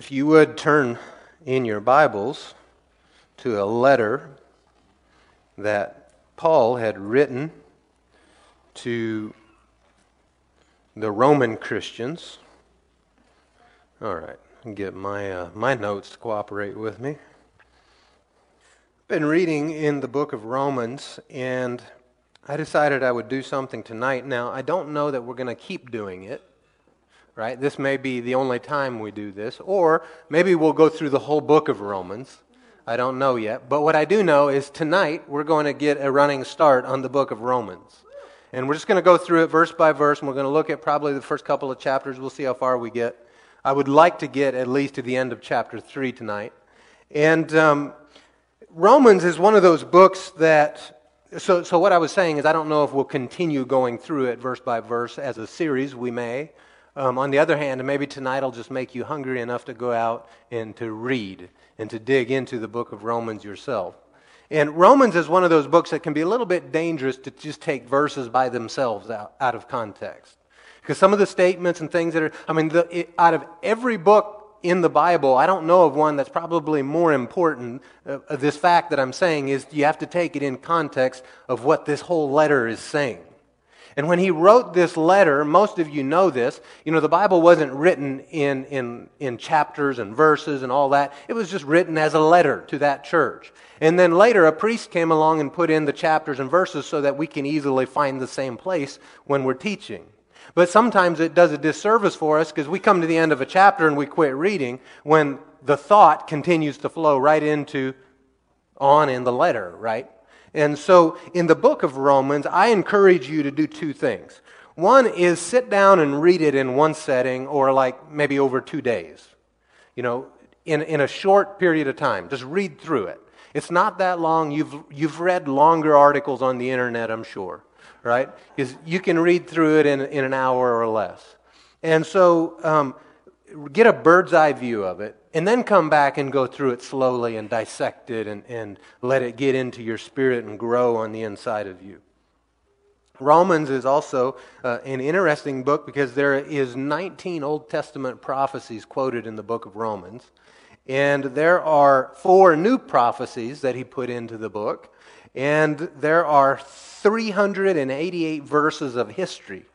If you would turn in your Bibles to a letter that Paul had written to the Roman Christians. All right, get my, uh, my notes to cooperate with me. I've been reading in the book of Romans, and I decided I would do something tonight. Now, I don't know that we're going to keep doing it right? This may be the only time we do this, or maybe we'll go through the whole book of Romans. I don't know yet. But what I do know is tonight we're going to get a running start on the book of Romans. And we're just going to go through it verse by verse, and we're going to look at probably the first couple of chapters. We'll see how far we get. I would like to get at least to the end of chapter 3 tonight. And um, Romans is one of those books that so, so what I was saying is, I don't know if we'll continue going through it verse by verse as a series. We may. Um, on the other hand, maybe tonight will just make you hungry enough to go out and to read and to dig into the book of Romans yourself. And Romans is one of those books that can be a little bit dangerous to just take verses by themselves out, out of context. Because some of the statements and things that are, I mean, the, it, out of every book in the Bible, I don't know of one that's probably more important. Uh, this fact that I'm saying is you have to take it in context of what this whole letter is saying. And when he wrote this letter, most of you know this, you know, the Bible wasn't written in, in, in chapters and verses and all that. It was just written as a letter to that church. And then later, a priest came along and put in the chapters and verses so that we can easily find the same place when we're teaching. But sometimes it does a disservice for us because we come to the end of a chapter and we quit reading when the thought continues to flow right into on in the letter, right? And so in the book of Romans, I encourage you to do two things. One is sit down and read it in one setting or like maybe over two days. You know, in, in a short period of time. Just read through it. It's not that long. You've, you've read longer articles on the internet, I'm sure, right? Because you can read through it in, in an hour or less. And so um, get a bird's eye view of it and then come back and go through it slowly and dissect it and, and let it get into your spirit and grow on the inside of you. Romans is also uh, an interesting book because there is 19 Old Testament prophecies quoted in the book of Romans. And there are four new prophecies that he put into the book. And there are 388 verses of history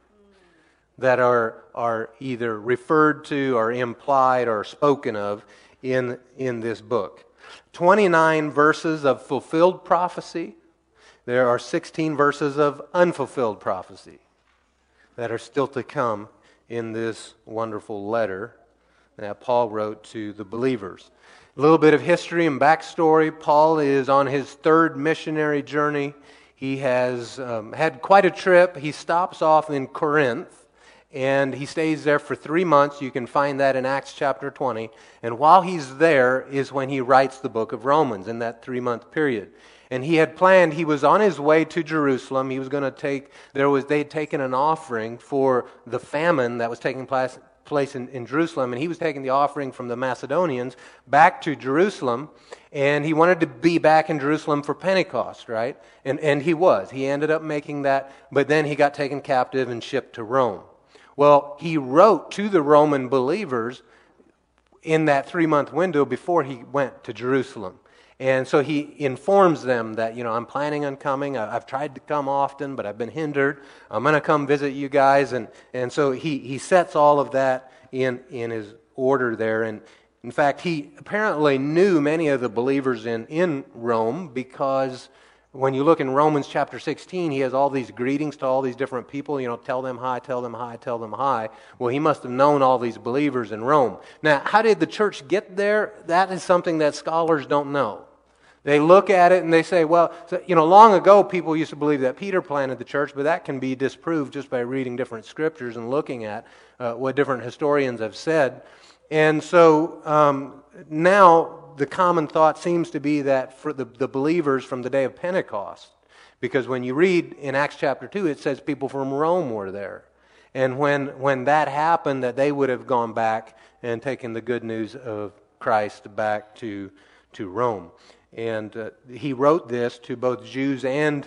that are, are either referred to or implied or spoken of in, in this book. 29 verses of fulfilled prophecy. There are 16 verses of unfulfilled prophecy that are still to come in this wonderful letter that Paul wrote to the believers. A little bit of history and backstory. Paul is on his third missionary journey. He has um, had quite a trip. He stops off in Corinth and he stays there for three months. You can find that in Acts chapter 20. And while he's there is when he writes the book of Romans in that three month period. And he had planned, he was on his way to Jerusalem. He was going to take, there was, they had taken an offering for the famine that was taking place, place in, in Jerusalem. And he was taking the offering from the Macedonians back to Jerusalem. And he wanted to be back in Jerusalem for Pentecost, right? And, and he was. He ended up making that, but then he got taken captive and shipped to Rome. Well, he wrote to the Roman believers in that three month window before he went to Jerusalem. And so he informs them that, you know, I'm planning on coming. I've tried to come often, but I've been hindered. I'm going to come visit you guys. And, and so he, he sets all of that in, in his order there. And in fact, he apparently knew many of the believers in, in Rome because when you look in Romans chapter 16, he has all these greetings to all these different people. You know, tell them hi, tell them hi, tell them hi. Well, he must have known all these believers in Rome. Now, how did the church get there? That is something that scholars don't know. They look at it and they say, well, so, you know, long ago people used to believe that Peter planted the church, but that can be disproved just by reading different scriptures and looking at uh, what different historians have said. And so um, now the common thought seems to be that for the, the believers from the day of Pentecost, because when you read in Acts chapter 2, it says people from Rome were there. And when, when that happened, that they would have gone back and taken the good news of Christ back to, to Rome. And uh, he wrote this to both Jews and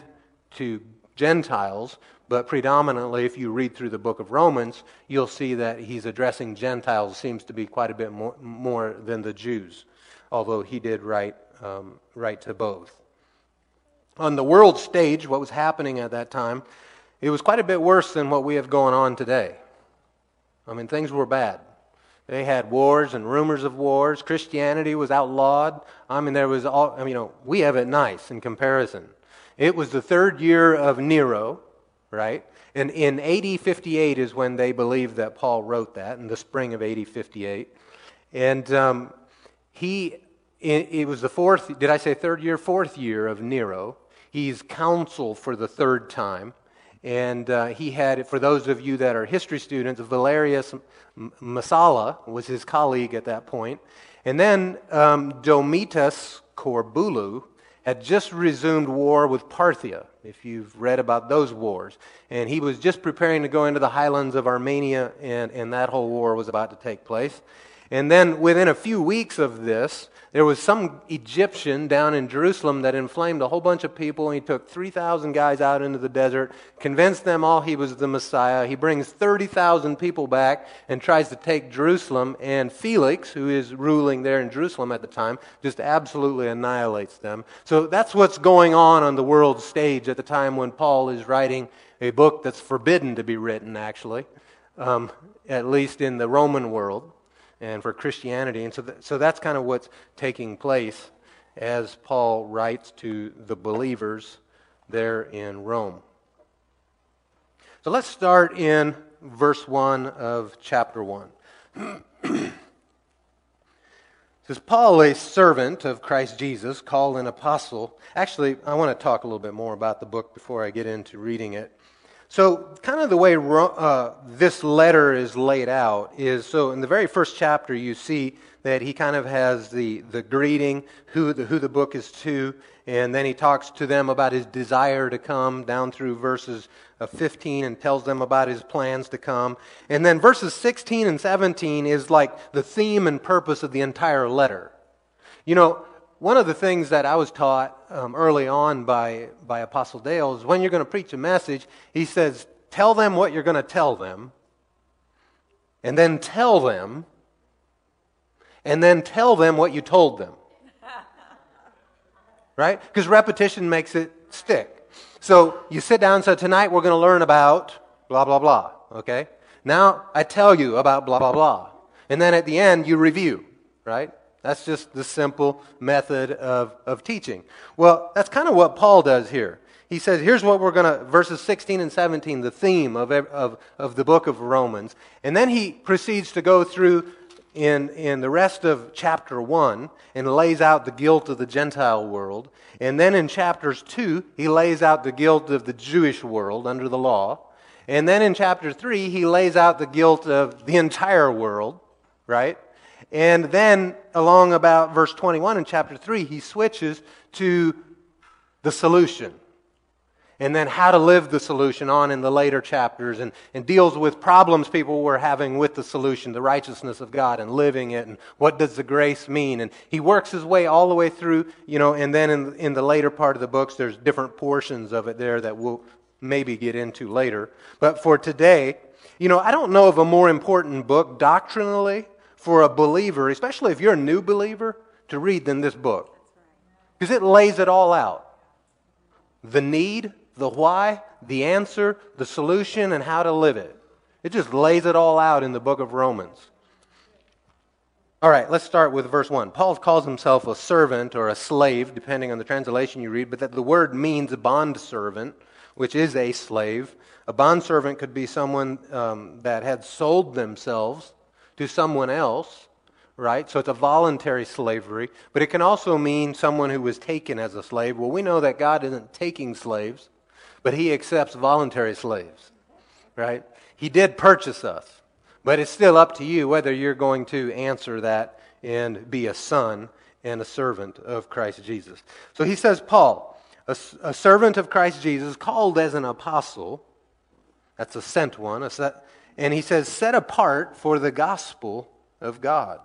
to Gentiles, But predominantly, if you read through the book of Romans, you'll see that he's addressing Gentiles, seems to be quite a bit more, more than the Jews, although he did write, um, write to both. On the world stage, what was happening at that time, it was quite a bit worse than what we have going on today. I mean, things were bad. They had wars and rumors of wars. Christianity was outlawed. I mean, there was all, I mean, you know, we have it nice in comparison. It was the third year of Nero, right? And in AD 58 is when they believe that Paul wrote that, in the spring of AD 58. And um, he, it, was the fourth, did I say third year? Fourth year of Nero. He's consul for the third time. And uh, he had, for those of you that are history students, Valerius Messala was his colleague at that point. And then um, Corbulo had just resumed war with Parthia, if you've read about those wars. And he was just preparing to go into the highlands of Armenia, and, and that whole war was about to take place. And then within a few weeks of this, there was some Egyptian down in Jerusalem that inflamed a whole bunch of people. He took 3,000 guys out into the desert, convinced them all he was the Messiah. He brings 30,000 people back and tries to take Jerusalem. And Felix, who is ruling there in Jerusalem at the time, just absolutely annihilates them. So that's what's going on on the world stage at the time when Paul is writing a book that's forbidden to be written, actually, um, at least in the Roman world and for Christianity. And so, th- so that's kind of what's taking place as Paul writes to the believers there in Rome. So let's start in verse 1 of chapter 1. says Paul, a servant of Christ Jesus, called an apostle. Actually, I want to talk a little bit more about the book before I get into reading it. So, kind of the way uh, this letter is laid out is so in the very first chapter, you see that he kind of has the, the greeting, who the, who the book is to, and then he talks to them about his desire to come down through verses uh, 15 and tells them about his plans to come. And then verses 16 and 17 is like the theme and purpose of the entire letter. You know, one of the things that I was taught um, early on by, by Apostle Dale is when you're going to preach a message, he says, tell them what you're going to tell them, and then tell them, and then tell them what you told them. right? Because repetition makes it stick. So you sit down say, tonight we're going to learn about blah, blah, blah. Okay? Now I tell you about blah, blah, blah. And then at the end, you review, right? That's just the simple method of, of teaching. Well, that's kind of what Paul does here. He says, here's what we're going to, verses 16 and 17, the theme of, of, of the book of Romans. And then he proceeds to go through in, in the rest of chapter 1 and lays out the guilt of the Gentile world. And then in chapters 2, he lays out the guilt of the Jewish world under the law. And then in chapter 3, he lays out the guilt of the entire world, right? And then, along about verse 21 in chapter 3, he switches to the solution. And then how to live the solution on in the later chapters and, and deals with problems people were having with the solution, the righteousness of God and living it and what does the grace mean. And he works his way all the way through, you know, and then in, in the later part of the books, there's different portions of it there that we'll maybe get into later. But for today, you know, I don't know of a more important book doctrinally for a believer, especially if you're a new believer, to read than this book. Because it lays it all out the need, the why, the answer, the solution, and how to live it. It just lays it all out in the book of Romans. All right, let's start with verse 1. Paul calls himself a servant or a slave, depending on the translation you read, but that the word means a bond servant, which is a slave. A bond servant could be someone um, that had sold themselves to someone else, right? So it's a voluntary slavery, but it can also mean someone who was taken as a slave. Well, we know that God isn't taking slaves, but He accepts voluntary slaves, right? He did purchase us, but it's still up to you whether you're going to answer that and be a son and a servant of Christ Jesus. So he says, Paul, a, a servant of Christ Jesus, called as an apostle, that's a sent one, a set, and he says, set apart for the gospel of God,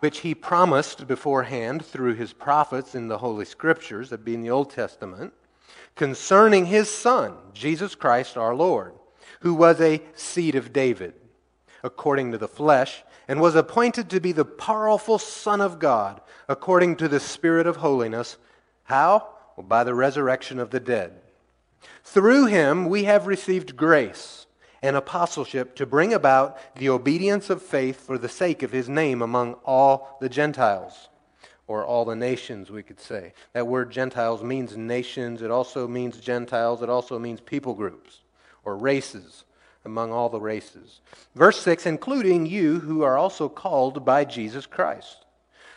which he promised beforehand through his prophets in the Holy Scriptures, that being the Old Testament, concerning his Son, Jesus Christ our Lord, who was a seed of David, according to the flesh, and was appointed to be the powerful Son of God, according to the Spirit of holiness. How? Well, by the resurrection of the dead. Through him we have received grace and apostleship to bring about the obedience of faith for the sake of his name among all the Gentiles or all the nations, we could say. That word Gentiles means nations, it also means Gentiles, it also means people groups or races among all the races. Verse 6 including you who are also called by Jesus Christ.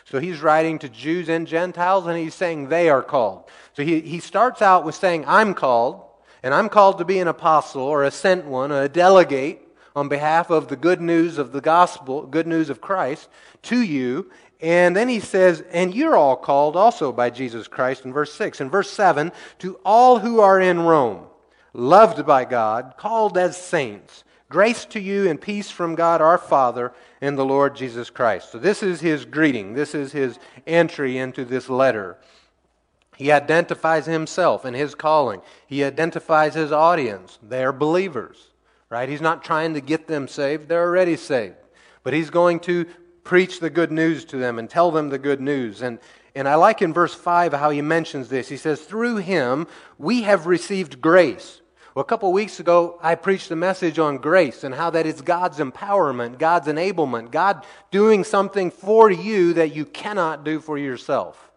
So he's writing to Jews and Gentiles, and he's saying they are called. So he, he starts out with saying, I'm called, and I'm called to be an apostle or a sent one, a delegate on behalf of the good news of the gospel, good news of Christ to you. And then he says, and you're all called also by Jesus Christ in verse 6. In verse 7, to all who are in Rome, loved by God, called as saints, grace to you and peace from God our Father and the Lord Jesus Christ. So this is his greeting. This is his entry into this letter. He identifies himself and his calling. He identifies his audience. They're believers, right? He's not trying to get them saved, they're already saved. But he's going to preach the good news to them and tell them the good news. And, and I like in verse 5 how he mentions this. He says, Through him we have received grace. Well, a couple of weeks ago, I preached a message on grace and how that is God's empowerment, God's enablement, God doing something for you that you cannot do for yourself.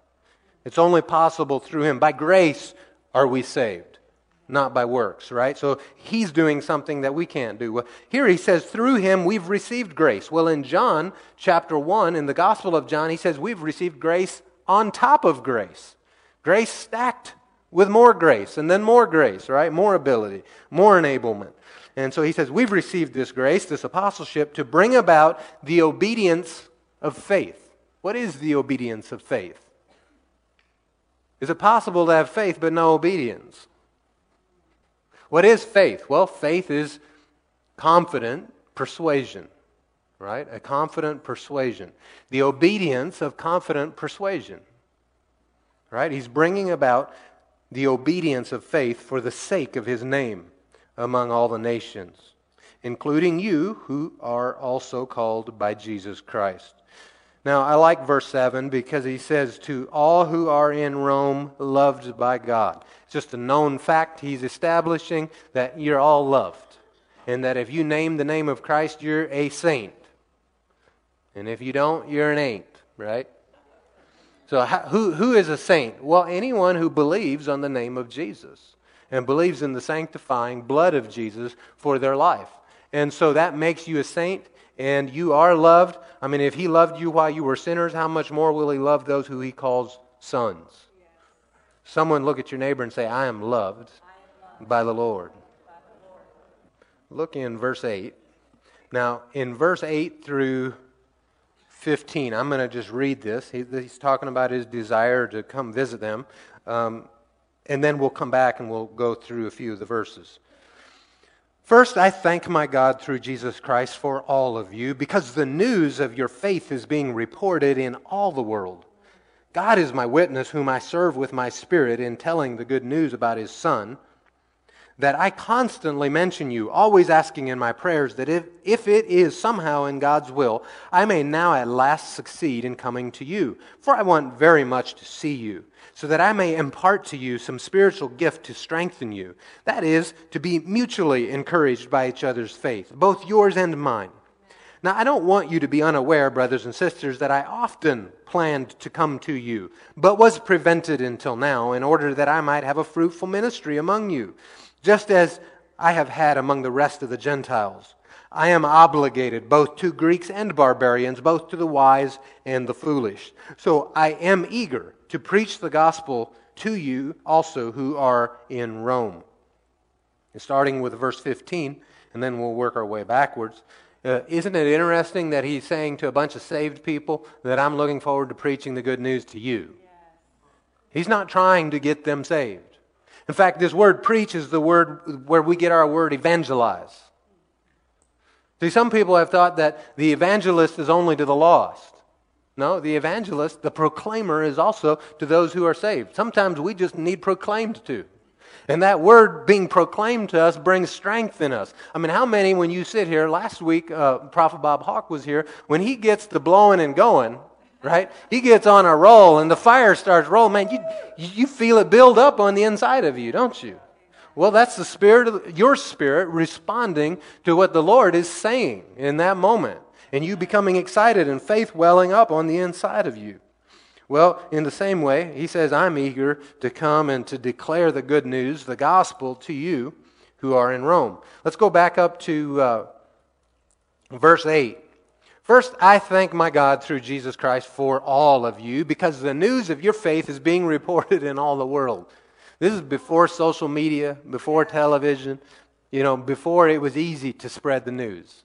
It's only possible through him. By grace are we saved not by works, right? So he's doing something that we can't do. Well, here he says, through him we've received grace. Well, in John chapter 1, in the Gospel of John, he says we've received grace on top of grace. Grace stacked with more grace, and then more grace, right? More ability, more enablement. And so he says, We've received this grace, this apostleship, to bring about the obedience of faith. What is the obedience of faith? Is it possible to have faith but no obedience? What is faith? Well, faith is confident persuasion, right? A confident persuasion. The obedience of confident persuasion, right? He's bringing about the obedience of faith for the sake of his name among all the nations, including you who are also called by Jesus Christ. Now, I like verse 7 because he says, To all who are in Rome, loved by God. It's just a known fact he's establishing that you're all loved. And that if you name the name of Christ, you're a saint. And if you don't, you're an ain't, right? So, who, who is a saint? Well, anyone who believes on the name of Jesus and believes in the sanctifying blood of Jesus for their life. And so that makes you a saint and you are loved. I mean, if he loved you while you were sinners, how much more will he love those who he calls sons? Yes. Someone look at your neighbor and say, I am loved, I am loved by, the Lord. by the Lord. Look in verse 8. Now, in verse 8 through 15, I'm going to just read this. He, he's talking about his desire to come visit them. Um, and then we'll come back and we'll go through a few of the verses. First, I thank my God through Jesus Christ for all of you because the news of your faith is being reported in all the world. God is my witness, whom I serve with my spirit in telling the good news about his Son, that I constantly mention you, always asking in my prayers that if, if it is somehow in God's will, I may now at last succeed in coming to you. For I want very much to see you so that I may impart to you some spiritual gift to strengthen you. That is, to be mutually encouraged by each other's faith, both yours and mine. Now, I don't want you to be unaware, brothers and sisters, that I often planned to come to you, but was prevented until now in order that I might have a fruitful ministry among you, just as I have had among the rest of the Gentiles. I am obligated both to Greeks and barbarians, both to the wise and the foolish. So I am eager to preach the gospel to you also who are in Rome. And starting with verse 15, and then we'll work our way backwards. Uh, isn't it interesting that he's saying to a bunch of saved people that I'm looking forward to preaching the good news to you? He's not trying to get them saved. In fact, this word preach is the word where we get our word evangelize. See, some people have thought that the evangelist is only to the lost. No, the evangelist, the proclaimer, is also to those who are saved. Sometimes we just need proclaimed to. And that word being proclaimed to us brings strength in us. I mean, how many, when you sit here, last week, uh, Prophet Bob Hawk was here, when he gets the blowing and going, right? He gets on a roll and the fire starts rolling. Man, you, you feel it build up on the inside of you, don't you? Well, that's the spirit of your spirit responding to what the Lord is saying in that moment, and you becoming excited and faith welling up on the inside of you. Well, in the same way, he says, I'm eager to come and to declare the good news, the gospel, to you who are in Rome. Let's go back up to uh, verse 8. First, I thank my God through Jesus Christ for all of you because the news of your faith is being reported in all the world. This is before social media, before television, you know, before it was easy to spread the news.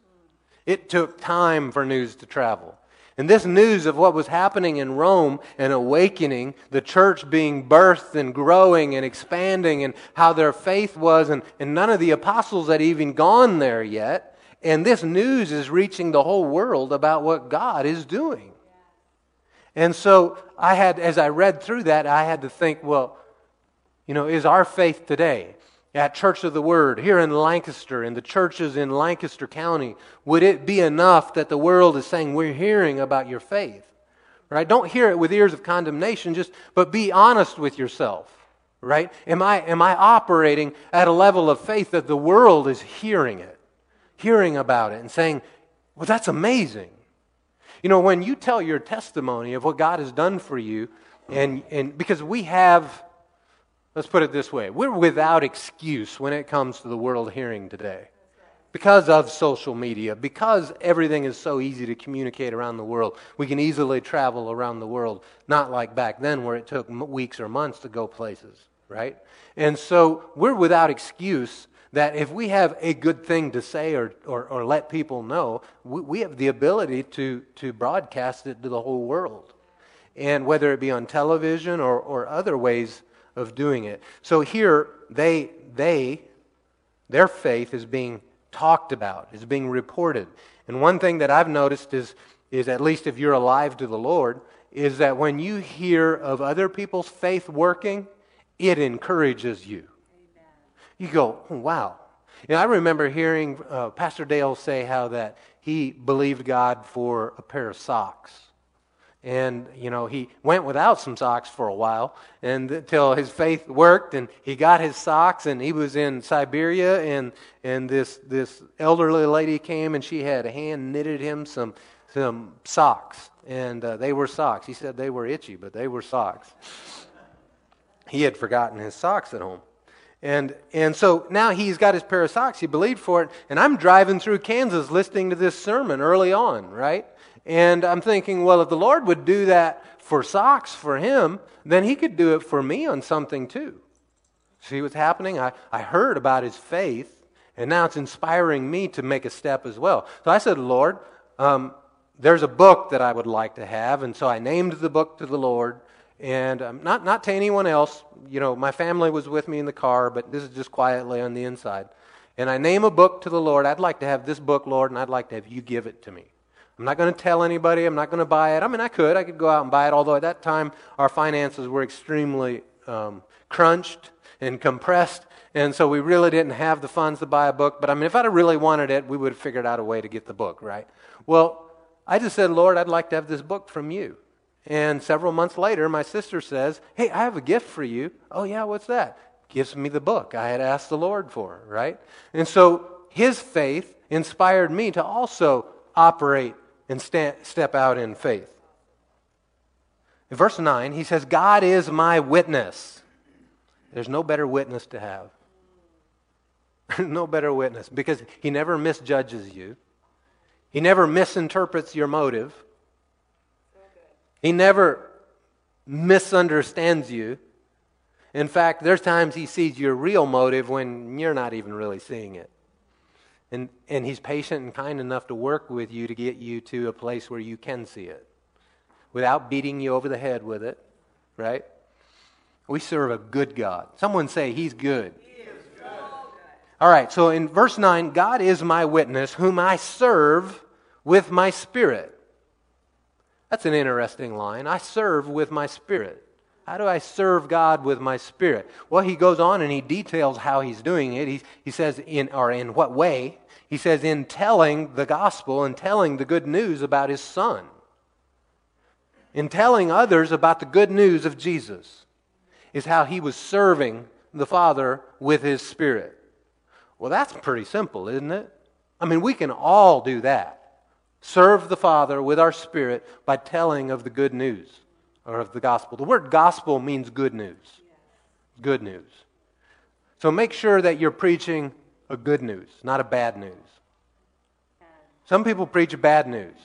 It took time for news to travel. And this news of what was happening in Rome and awakening, the church being birthed and growing and expanding, and how their faith was, and, and none of the apostles had even gone there yet. And this news is reaching the whole world about what God is doing. And so I had, as I read through that, I had to think, well, you know, is our faith today at Church of the Word here in Lancaster, in the churches in Lancaster County, would it be enough that the world is saying, We're hearing about your faith? Right? Don't hear it with ears of condemnation, just but be honest with yourself. Right? Am I am I operating at a level of faith that the world is hearing it, hearing about it, and saying, Well, that's amazing. You know, when you tell your testimony of what God has done for you, and, and because we have Let's put it this way we're without excuse when it comes to the world hearing today. Because of social media, because everything is so easy to communicate around the world, we can easily travel around the world, not like back then where it took weeks or months to go places, right? And so we're without excuse that if we have a good thing to say or, or, or let people know, we, we have the ability to, to broadcast it to the whole world. And whether it be on television or, or other ways, of doing it. So here, they, they, their faith is being talked about, is being reported. And one thing that I've noticed is, is at least if you're alive to the Lord, is that when you hear of other people's faith working, it encourages you. Amen. You go, oh, wow. You know, I remember hearing uh, Pastor Dale say how that he believed God for a pair of socks. And, you know, he went without some socks for a while and until his faith worked and he got his socks and he was in Siberia and, and this, this elderly lady came and she had hand knitted him some, some socks. And uh, they were socks. He said they were itchy, but they were socks. He had forgotten his socks at home. And, and so now he's got his pair of socks. He believed for it. And I'm driving through Kansas listening to this sermon early on, right? And I'm thinking, well, if the Lord would do that for socks for him, then he could do it for me on something too. See what's happening? I, I heard about his faith, and now it's inspiring me to make a step as well. So I said, Lord, um, there's a book that I would like to have. And so I named the book to the Lord. And um, not, not to anyone else. You know, my family was with me in the car, but this is just quietly on the inside. And I name a book to the Lord. I'd like to have this book, Lord, and I'd like to have you give it to me. I'm not going to tell anybody. I'm not going to buy it. I mean, I could. I could go out and buy it, although at that time our finances were extremely um, crunched and compressed. And so we really didn't have the funds to buy a book. But I mean, if I'd have really wanted it, we would have figured out a way to get the book, right? Well, I just said, Lord, I'd like to have this book from you. And several months later, my sister says, Hey, I have a gift for you. Oh, yeah, what's that? Gives me the book I had asked the Lord for, right? And so his faith inspired me to also operate and step out in faith. In verse 9, he says, God is my witness. There's no better witness to have. no better witness because he never misjudges you, he never misinterprets your motive, he never misunderstands you. In fact, there's times he sees your real motive when you're not even really seeing it. And, and he's patient and kind enough to work with you to get you to a place where you can see it without beating you over the head with it, right? We serve a good God. Someone say, He's good. He good. All right, so in verse 9, God is my witness, whom I serve with my spirit. That's an interesting line. I serve with my spirit. How do I serve God with my spirit? Well, he goes on and he details how he's doing it. He, he says, in, or in what way? He says, in telling the gospel and telling the good news about his son. In telling others about the good news of Jesus is how he was serving the Father with his spirit. Well, that's pretty simple, isn't it? I mean, we can all do that. Serve the Father with our spirit by telling of the good news or of the gospel. The word gospel means good news. Good news. So make sure that you're preaching a good news, not a bad news. Some people preach bad news.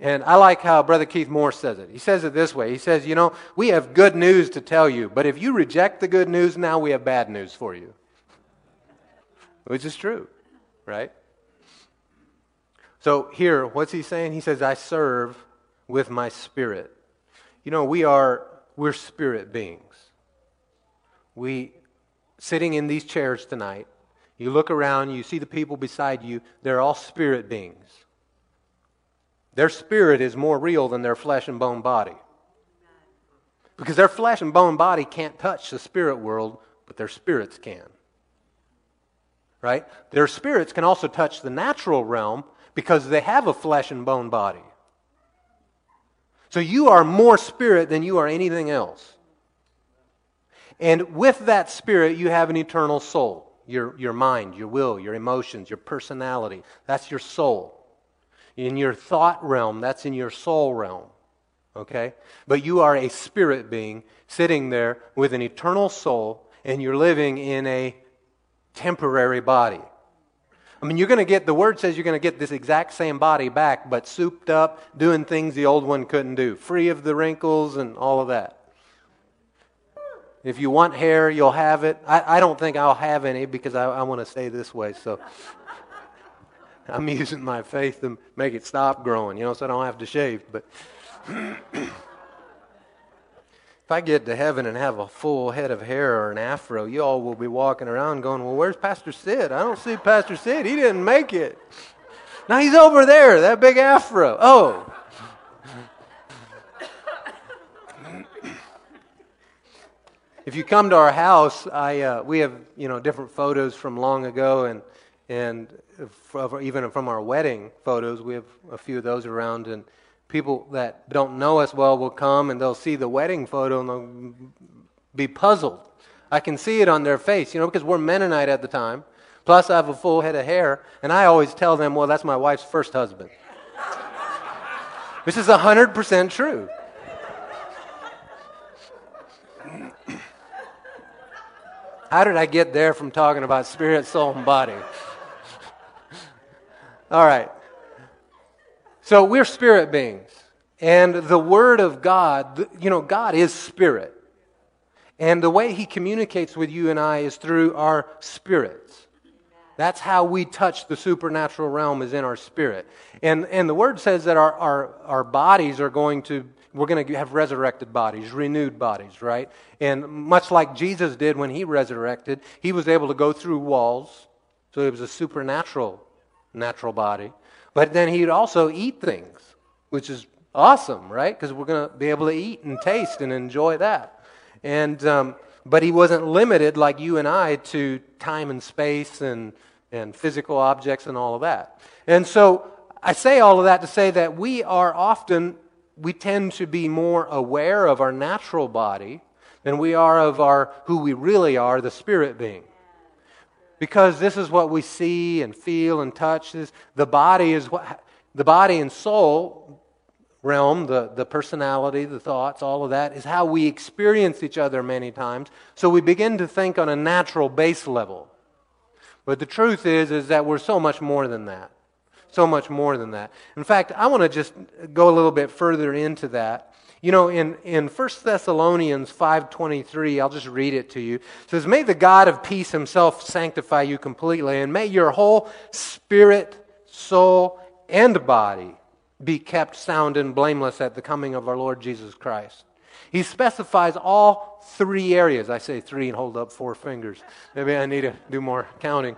And I like how Brother Keith Moore says it. He says it this way He says, You know, we have good news to tell you, but if you reject the good news, now we have bad news for you. Which is true, right? So here, what's he saying? He says, I serve with my spirit. You know, we are, we're spirit beings. We, sitting in these chairs tonight, you look around, you see the people beside you, they're all spirit beings. Their spirit is more real than their flesh and bone body. Because their flesh and bone body can't touch the spirit world, but their spirits can. Right? Their spirits can also touch the natural realm, because they have a flesh and bone body. So you are more spirit than you are anything else. And with that spirit, you have an eternal soul your, your mind, your will, your emotions, your personality. That's your soul. In your thought realm, that's in your soul realm. Okay? But you are a spirit being sitting there with an eternal soul, and you're living in a temporary body. I mean, you're going to get, the word says you're going to get this exact same body back, but souped up, doing things the old one couldn't do, free of the wrinkles and all of that. If you want hair, you'll have it. I, I don't think I'll have any because I, I want to stay this way. So I'm using my faith to make it stop growing, you know, so I don't have to shave. But If I get to heaven and have a full head of hair or an afro, you all will be walking around going, Well, where's Pastor Sid? I don't see Pastor Sid. He didn't make it. Now he's over there, that big afro. Oh. If you come to our house, I, uh, we have you know different photos from long ago, and and even from our wedding photos, we have a few of those around, and people that don't know us well will come and they'll see the wedding photo and they'll be puzzled. I can see it on their face, you know, because we're Mennonite at the time. Plus, I have a full head of hair, and I always tell them, well, that's my wife's first husband. this is 100% true. How did I get there from talking about spirit, soul, and body? All right. So we're spirit beings. And the Word of God, you know, God is spirit. And the way He communicates with you and I is through our spirits. That's how we touch the supernatural realm, is in our spirit. And, and the Word says that our, our, our bodies are going to, we're going to have resurrected bodies, renewed bodies, right? And much like Jesus did when He resurrected, He was able to go through walls. So it was a supernatural natural body. But then he'd also eat things, which is awesome, right? Because we're going to be able to eat and taste and enjoy that. And, um, but he wasn't limited like you and I to time and space and, and physical objects and all of that. And so I say all of that to say that we are often, we tend to be more aware of our natural body than we are of our, who we really are, the spirit being because this is what we see and feel and touch. This, the body is what the body and soul realm, the, the personality, the thoughts, all of that is how we experience each other many times. So we begin to think on a natural base level. But the truth is, is that we're so much more than that. So much more than that. In fact, I want to just go a little bit further into that you know, in, in 1 Thessalonians 5.23, I'll just read it to you. It says, May the God of peace himself sanctify you completely, and may your whole spirit, soul, and body be kept sound and blameless at the coming of our Lord Jesus Christ. He specifies all three areas. I say three and hold up four fingers. Maybe I need to do more counting.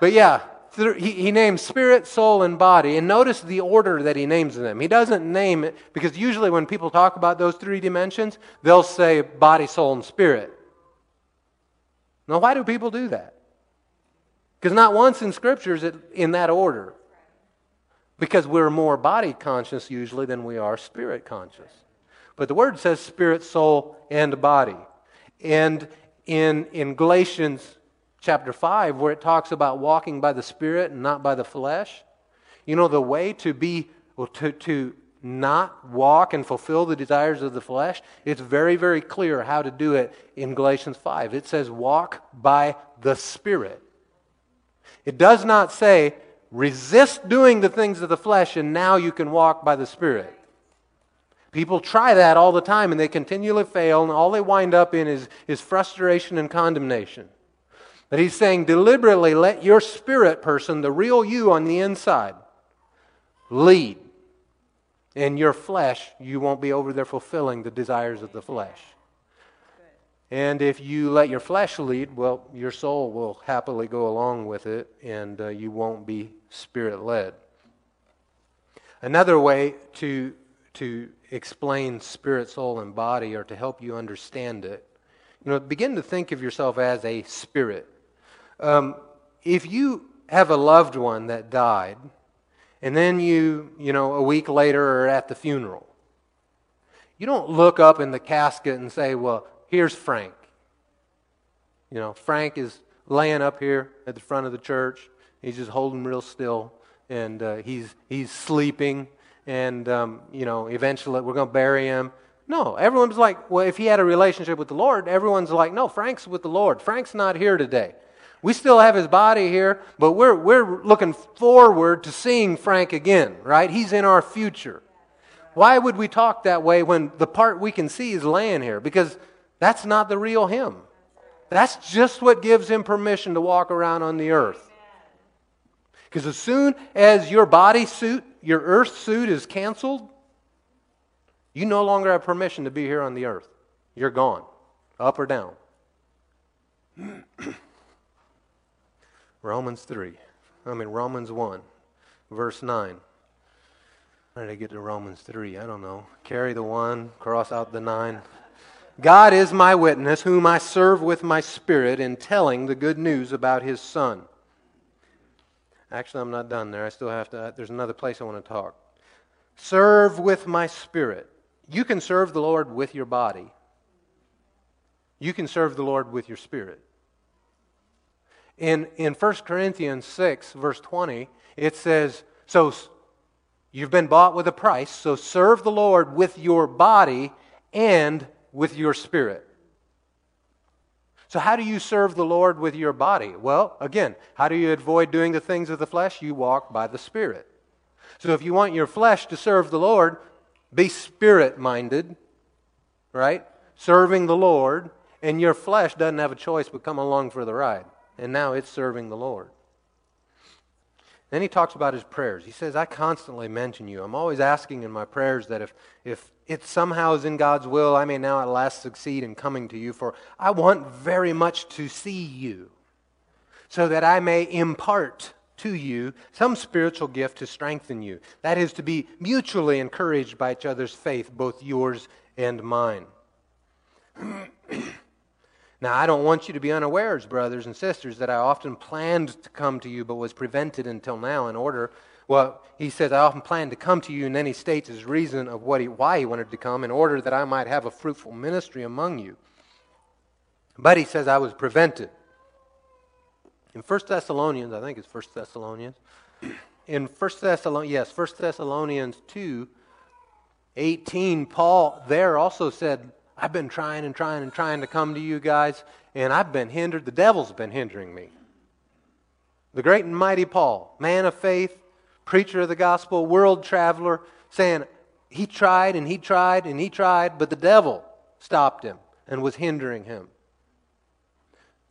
But yeah, he, he names spirit, soul, and body. And notice the order that he names them. He doesn't name it, because usually when people talk about those three dimensions, they'll say body, soul, and spirit. Now, why do people do that? Because not once in Scripture is it in that order. Because we're more body conscious usually than we are spirit conscious. But the word says spirit, soul, and body. And in, in Galatians chapter 5, where it talks about walking by the Spirit and not by the flesh, you know, the way to be, well, to, to not walk and fulfill the desires of the flesh, it's very, very clear how to do it in Galatians 5. It says, walk by the Spirit. It does not say, resist doing the things of the flesh and now you can walk by the Spirit. People try that all the time and they continually fail, and all they wind up in is, is frustration and condemnation. But he's saying deliberately let your spirit person, the real you on the inside, lead. In your flesh, you won't be over there fulfilling the desires of the flesh. And if you let your flesh lead, well, your soul will happily go along with it, and uh, you won't be spirit led. Another way to, to explain spirit, soul, and body, or to help you understand it, you know, begin to think of yourself as a spirit. Um, if you have a loved one that died, and then you, you know, a week later are at the funeral, you don't look up in the casket and say, well, here's Frank. You know, Frank is laying up here at the front of the church. He's just holding real still, and uh, he's, he's sleeping, and, um, you know, eventually we're going to bury him. No, everyone's like, well, if he had a relationship with the Lord, everyone's like, no, Frank's with the Lord. Frank's not here today. We still have his body here, but we're, we're looking forward to seeing Frank again, right? He's in our future. Why would we talk that way when the part we can see is laying here? Because that's not the real him. That's just what gives him permission to walk around on the earth. Because as soon as your body suit, your earth suit is canceled, you no longer have permission to be here on the earth. You're gone, up or down. Romans 3. I mean, Romans 1, verse 9. How did I get to Romans 3? I don't know. Carry the 1, cross out the 9. God is my witness, whom I serve with my spirit in telling the good news about his Son. Actually, I'm not done there. I still have to, uh, there's another place I want to talk. Serve with my spirit. You can serve the Lord with your body, you can serve the Lord with your spirit. In, in 1 Corinthians 6, verse 20, it says, So you've been bought with a price, so serve the Lord with your body and with your spirit. So, how do you serve the Lord with your body? Well, again, how do you avoid doing the things of the flesh? You walk by the Spirit. So, if you want your flesh to serve the Lord, be spirit minded, right? Serving the Lord, and your flesh doesn't have a choice but come along for the ride and now it's serving the Lord. Then he talks about his prayers. He says, I constantly mention you. I'm always asking in my prayers that if, if it somehow is in God's will, I may now at last succeed in coming to you, for I want very much to see you, so that I may impart to you some spiritual gift to strengthen you. That is, to be mutually encouraged by each other's faith, both yours and mine. Now, I don't want you to be unawares, brothers and sisters, that I often planned to come to you but was prevented until now in order. Well, he says, I often planned to come to you, and then he states his reason of what he, why he wanted to come in order that I might have a fruitful ministry among you. But he says, I was prevented. In 1 Thessalonians, I think it's 1 Thessalonians, in 1 Thessalonians, yes, 1 Thessalonians 2, 18, Paul there also said, I've been trying and trying and trying to come to you guys, and I've been hindered. The devil's been hindering me. The great and mighty Paul, man of faith, preacher of the gospel, world traveler, saying he tried and he tried and he tried, but the devil stopped him and was hindering him.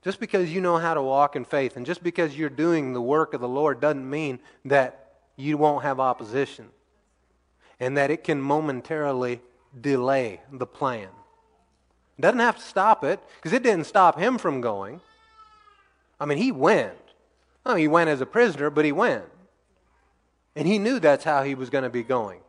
Just because you know how to walk in faith and just because you're doing the work of the Lord doesn't mean that you won't have opposition and that it can momentarily delay the plan. Doesn't have to stop it because it didn't stop him from going. I mean, he went, Oh, he went as a prisoner, but he went. And he knew that's how he was going to be going.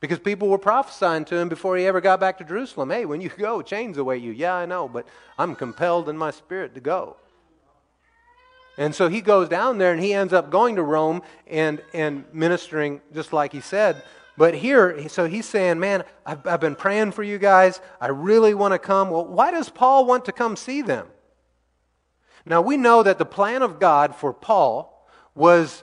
Because people were prophesying to him before he ever got back to Jerusalem. Hey, when you go, chains await you. Yeah, I know, but I'm compelled in my spirit to go. And so he goes down there and he ends up going to Rome and, and ministering just like he said. But here, so he's saying, Man, I've, I've been praying for you guys. I really want to come. Well, why does Paul want to come see them? Now, we know that the plan of God for Paul was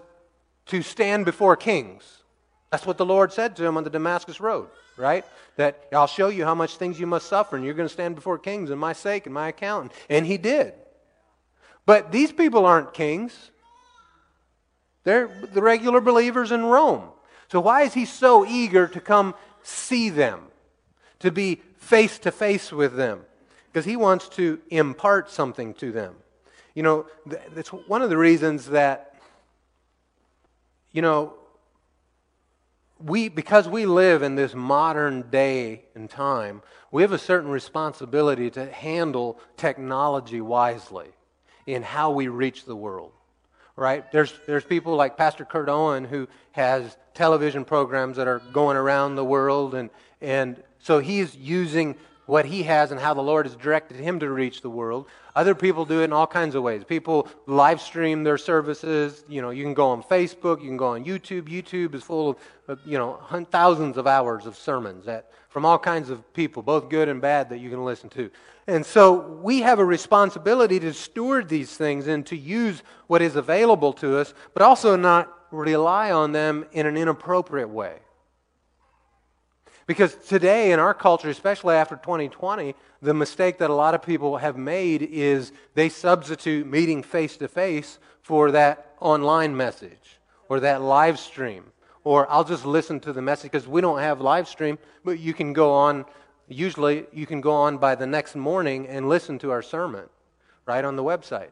to stand before kings. That's what the Lord said to him on the Damascus Road, right? That I'll show you how much things you must suffer, and you're going to stand before kings in my sake and my account. And he did. But these people aren't kings, they're the regular believers in Rome. So, why is he so eager to come see them, to be face to face with them? Because he wants to impart something to them. You know, it's one of the reasons that, you know, we, because we live in this modern day and time, we have a certain responsibility to handle technology wisely in how we reach the world. Right? There's, there's people like Pastor Kurt Owen who has television programs that are going around the world, and, and so he's using what he has and how the Lord has directed him to reach the world. Other people do it in all kinds of ways. People live stream their services. You know, you can go on Facebook, you can go on YouTube. YouTube is full of, uh, you know, thousands of hours of sermons that, from all kinds of people, both good and bad, that you can listen to. And so we have a responsibility to steward these things and to use what is available to us, but also not rely on them in an inappropriate way. Because today in our culture, especially after 2020, the mistake that a lot of people have made is they substitute meeting face to face for that online message or that live stream. Or I'll just listen to the message because we don't have live stream, but you can go on, usually you can go on by the next morning and listen to our sermon right on the website.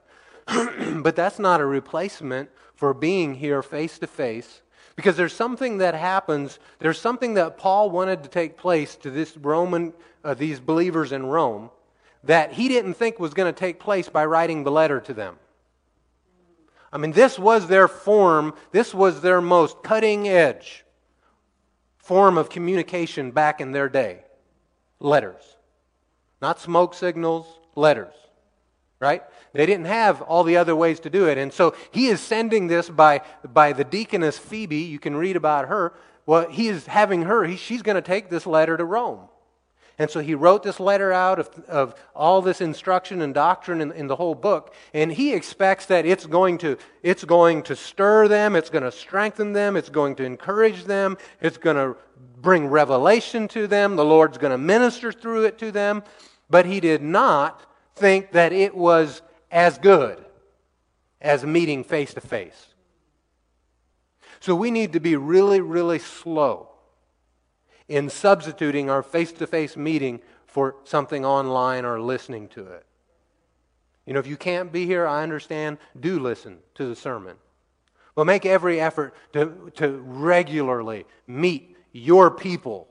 but that's not a replacement for being here face to face because there's something that happens, there's something that Paul wanted to take place to this Roman, uh, these believers in Rome that he didn't think was going to take place by writing the letter to them. I mean, this was their form, this was their most cutting edge form of communication back in their day letters. Not smoke signals, letters. Right? They didn't have all the other ways to do it. And so he is sending this by, by the deaconess Phoebe. You can read about her. Well, he is having her, he, she's going to take this letter to Rome. And so he wrote this letter out of, of all this instruction and doctrine in, in, the whole book. And he expects that it's going, to, it's going to stir them, it's going to strengthen them, it's going to encourage them, it's going to bring revelation to them, the Lord's going to minister through it to them. But he did not think that it was as good as meeting face to face. So we need to be really, really slow in substituting our face to face meeting for something online or listening to it. You know, if you can't be here, I understand. Do listen to the sermon. But make every effort to, to regularly meet your people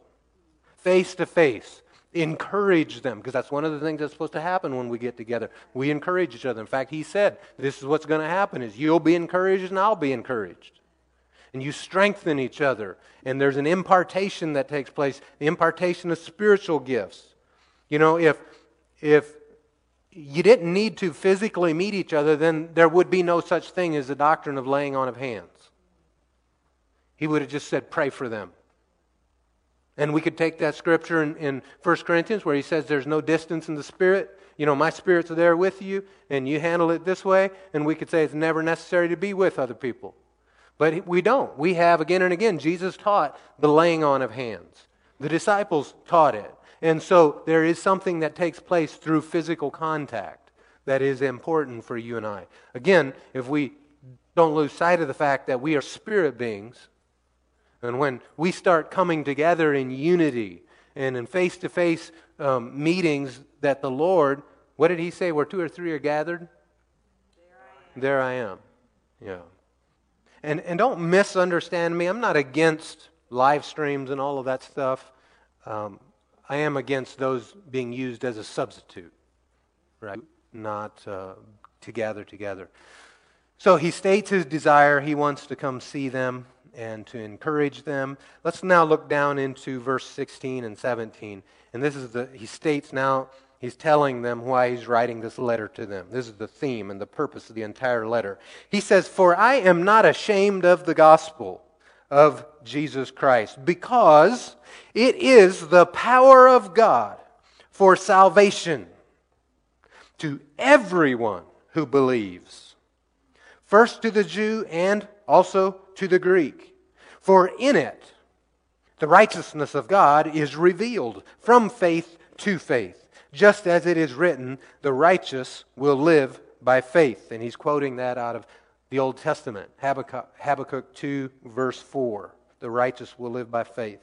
face to face encourage them because that's one of the things that's supposed to happen when we get together. We encourage each other. In fact he said this is what's going to happen is you'll be encouraged and i'll be encouraged. And you strengthen each other and there's an impartation that takes place the impartation of spiritual gifts. You know if if you didn't need to physically meet each other then there would be no such thing as the doctrine of laying on of hands. He would have just said pray for them and we could take that scripture in, in 1 Corinthians where he says there's no distance in the spirit. You know, my spirit's there with you, and you handle it this way. And we could say it's never necessary to be with other people. But we don't. We have again and again, Jesus taught the laying on of hands, the disciples taught it. And so there is something that takes place through physical contact that is important for you and I. Again, if we don't lose sight of the fact that we are spirit beings, and when we start coming together in unity and in face to face meetings, that the Lord, what did He say? Where two or three are gathered? There I am. Yeah. And, and don't misunderstand me. I'm not against live streams and all of that stuff. Um, I am against those being used as a substitute, right? Not uh, to gather together. So he states his desire. He wants to come see them and to encourage them. Let's now look down into verse 16 and 17. And this is the, he states now, he's telling them why he's writing this letter to them. This is the theme and the purpose of the entire letter. He says, For I am not ashamed of the gospel of Jesus Christ, because it is the power of God for salvation to everyone who believes, first to the Jew and also to the Greek. For in it, the righteousness of God is revealed from faith to faith, just as it is written, the righteous will live by faith. And he's quoting that out of the Old Testament, Habakkuk, Habakkuk 2, verse 4. The righteous will live by faith.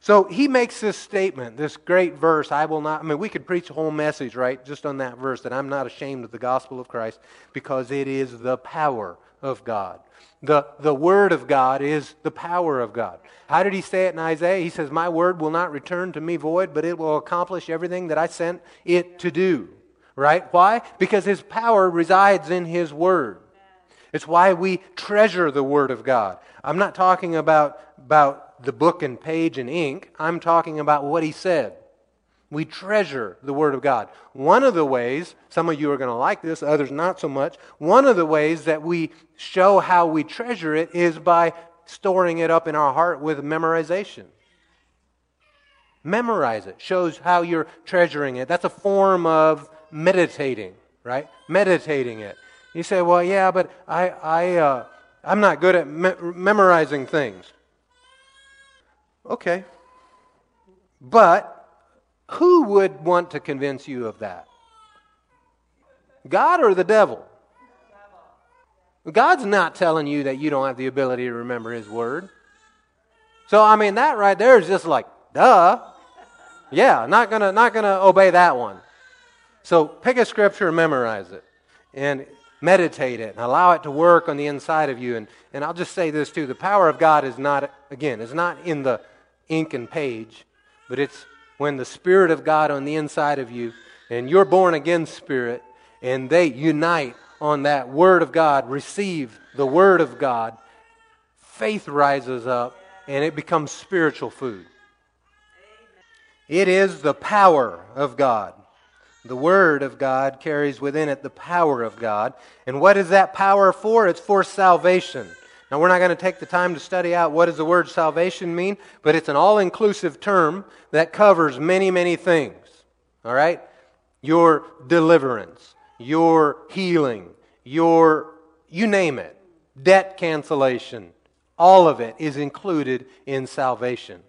So he makes this statement, this great verse, I will not, I mean, we could preach a whole message, right, just on that verse, that I'm not ashamed of the gospel of Christ because it is the power of God. The, the word of God is the power of God. How did he say it in Isaiah? He says, My word will not return to me void, but it will accomplish everything that I sent it to do. Right? Why? Because his power resides in his word. It's why we treasure the word of God. I'm not talking about, about the book and page and ink. I'm talking about what he said. We treasure the Word of God. One of the ways, some of you are going to like this, others not so much. One of the ways that we show how we treasure it is by storing it up in our heart with memorization. Memorize it. Shows how you're treasuring it. That's a form of meditating, right? Meditating it. You say, well, yeah, but I, I, uh, I'm not good at me- memorizing things. Okay. But who would want to convince you of that? God or the devil? God's not telling you that you don't have the ability to remember His Word. So, I mean, that right there is just like, duh. Yeah, not gonna, not gonna obey that one. So, pick a scripture memorize it. And meditate it and allow it to work on the inside of you. And, and I'll just say this too the power of God is not, again, is not in the ink and page, but it's when the Spirit of God on the inside of you and your born again spirit, and they unite on that Word of God, receive the Word of God, faith rises up and it becomes spiritual food. It is the power of God. The Word of God carries within it the power of God. And what is that power for? It's for salvation. Now, we're not going to take the time to study out what does the word salvation mean, but it's an all-inclusive term that covers many, many things. All right? Your deliverance, your healing, your, you name it, debt cancellation, all of it is included in salvation.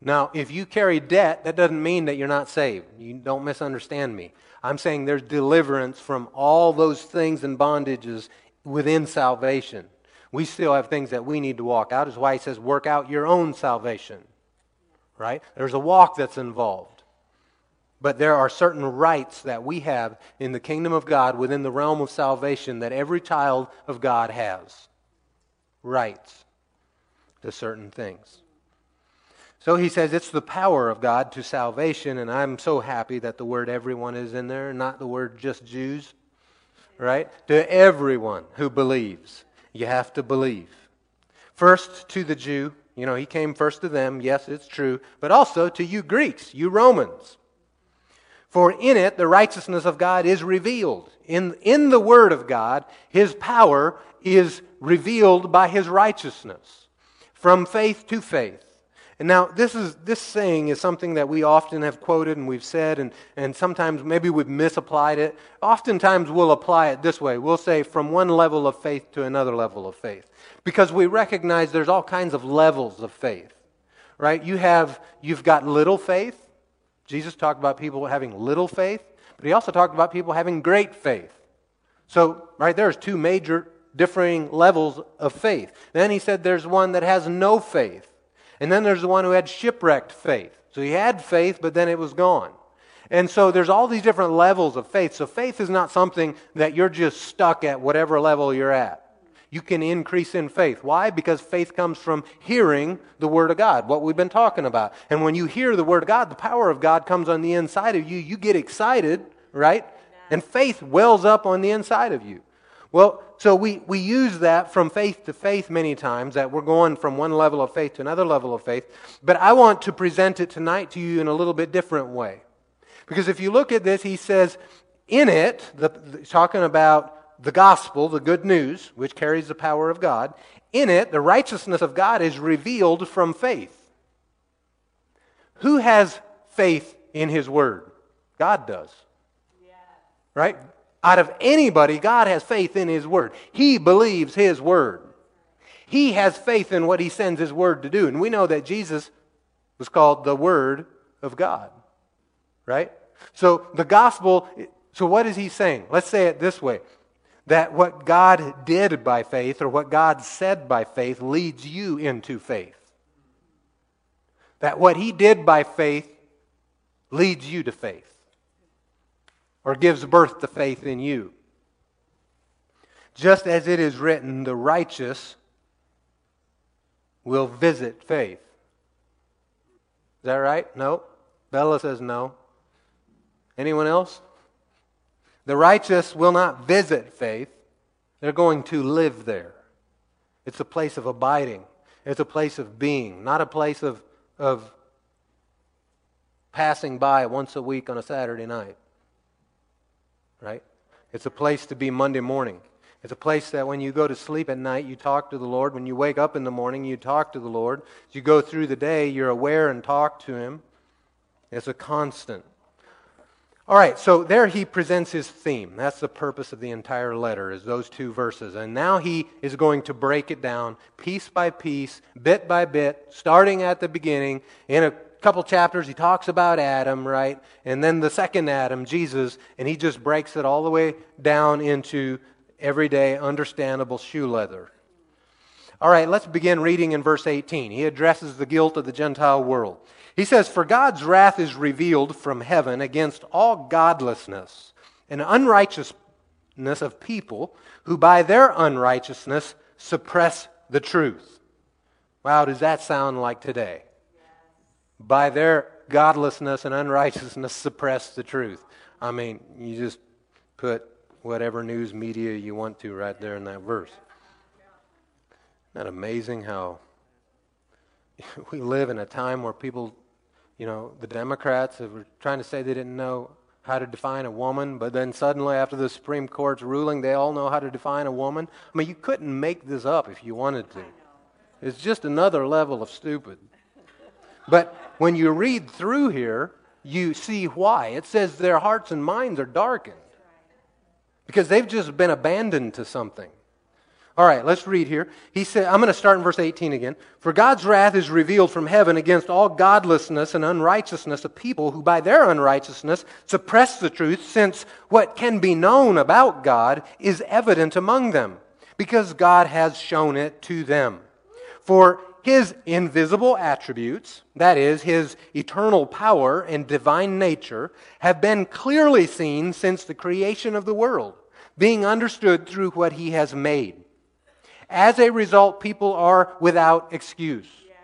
Now, if you carry debt, that doesn't mean that you're not saved. You don't misunderstand me. I'm saying there's deliverance from all those things and bondages within salvation. We still have things that we need to walk out. Is why he says, work out your own salvation. Right? There's a walk that's involved. But there are certain rights that we have in the kingdom of God within the realm of salvation that every child of God has. Rights to certain things. So he says it's the power of God to salvation, and I'm so happy that the word everyone is in there, not the word just Jews right? To everyone who believes, you have to believe. First to the Jew, you know, he came first to them, yes, it's true, but also to you Greeks, you Romans. For in it the righteousness of God is revealed. In, in the Word of God, His power is revealed by His righteousness from faith to faith. And now, this, is, this saying is something that we often have quoted and we've said, and, and sometimes maybe we've misapplied it. Oftentimes, we'll apply it this way we'll say, from one level of faith to another level of faith. Because we recognize there's all kinds of levels of faith, right? You have, you've got little faith. Jesus talked about people having little faith, but he also talked about people having great faith. So, right there's two major differing levels of faith. Then he said there's one that has no faith. And then there's the one who had shipwrecked faith. So he had faith, but then it was gone. And so there's all these different levels of faith. So faith is not something that you're just stuck at whatever level you're at. You can increase in faith. Why? Because faith comes from hearing the Word of God, what we've been talking about. And when you hear the Word of God, the power of God comes on the inside of you. You get excited, right? And faith wells up on the inside of you. Well, so we, we use that from faith to faith many times, that we're going from one level of faith to another level of faith. But I want to present it tonight to you in a little bit different way. Because if you look at this, he says, in it, the, the, talking about the gospel, the good news, which carries the power of God, in it, the righteousness of God is revealed from faith. Who has faith in his word? God does. Yeah. Right? Out of anybody, God has faith in his word. He believes his word. He has faith in what he sends his word to do. And we know that Jesus was called the word of God. Right? So the gospel, so what is he saying? Let's say it this way that what God did by faith or what God said by faith leads you into faith. That what he did by faith leads you to faith or gives birth to faith in you. Just as it is written, the righteous will visit faith. Is that right? No? Bella says no. Anyone else? The righteous will not visit faith, they're going to live there. It's a place of abiding, it's a place of being, not a place of, of passing by once a week on a Saturday night. Right? It's a place to be Monday morning. It's a place that when you go to sleep at night, you talk to the Lord. When you wake up in the morning, you talk to the Lord. As you go through the day, you're aware and talk to Him. It's a constant. All right, so there he presents his theme. That's the purpose of the entire letter, is those two verses. And now he is going to break it down piece by piece, bit by bit, starting at the beginning. In a couple chapters, he talks about Adam, right? And then the second Adam, Jesus, and he just breaks it all the way down into everyday, understandable shoe leather. All right, let's begin reading in verse 18. He addresses the guilt of the Gentile world. He says, For God's wrath is revealed from heaven against all godlessness and unrighteousness of people who by their unrighteousness suppress the truth. Wow, does that sound like today? By their godlessness and unrighteousness suppress the truth. I mean, you just put whatever news media you want to right there in that verse. Isn't that amazing how we live in a time where people you know, the Democrats were trying to say they didn't know how to define a woman, but then suddenly, after the Supreme Court's ruling, they all know how to define a woman. I mean, you couldn't make this up if you wanted to. It's just another level of stupid. But when you read through here, you see why. It says their hearts and minds are darkened because they've just been abandoned to something. All right, let's read here. He said, I'm going to start in verse 18 again. For God's wrath is revealed from heaven against all godlessness and unrighteousness of people who by their unrighteousness suppress the truth, since what can be known about God is evident among them, because God has shown it to them. For his invisible attributes, that is, his eternal power and divine nature, have been clearly seen since the creation of the world, being understood through what he has made as a result, people are without excuse. Yes.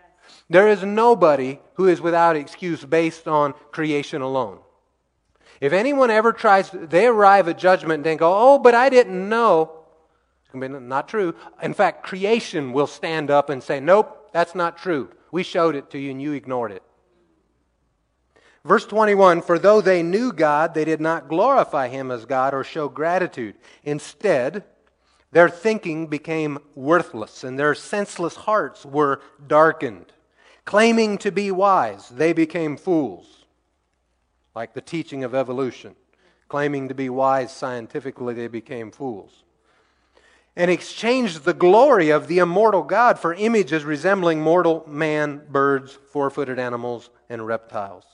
There is nobody who is without excuse based on creation alone. If anyone ever tries, they arrive at judgment and then go, oh, but I didn't know. To be not true. In fact, creation will stand up and say, nope, that's not true. We showed it to you and you ignored it. Verse 21 For though they knew God, they did not glorify him as God or show gratitude. Instead, their thinking became worthless, and their senseless hearts were darkened. Claiming to be wise, they became fools, like the teaching of evolution. Claiming to be wise scientifically, they became fools. And exchanged the glory of the immortal God for images resembling mortal man, birds, four footed animals, and reptiles.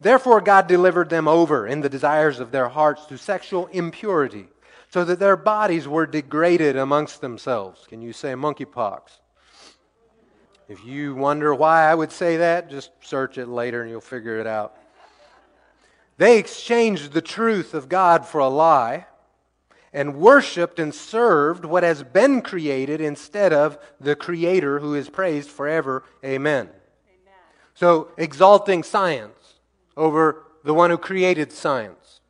Therefore, God delivered them over in the desires of their hearts to sexual impurity so that their bodies were degraded amongst themselves. Can you say monkeypox? If you wonder why I would say that, just search it later and you'll figure it out. They exchanged the truth of God for a lie and worshiped and served what has been created instead of the Creator who is praised forever. Amen. Amen. So, exalting science over the one who created science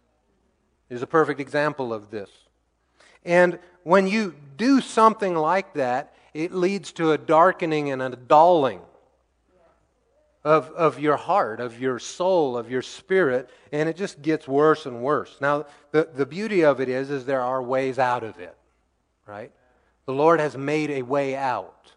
is a perfect example of this And when you do something like that, it leads to a darkening and a dulling of, of your heart, of your soul, of your spirit, and it just gets worse and worse. Now, the, the beauty of it is, is there are ways out of it, right? The Lord has made a way out.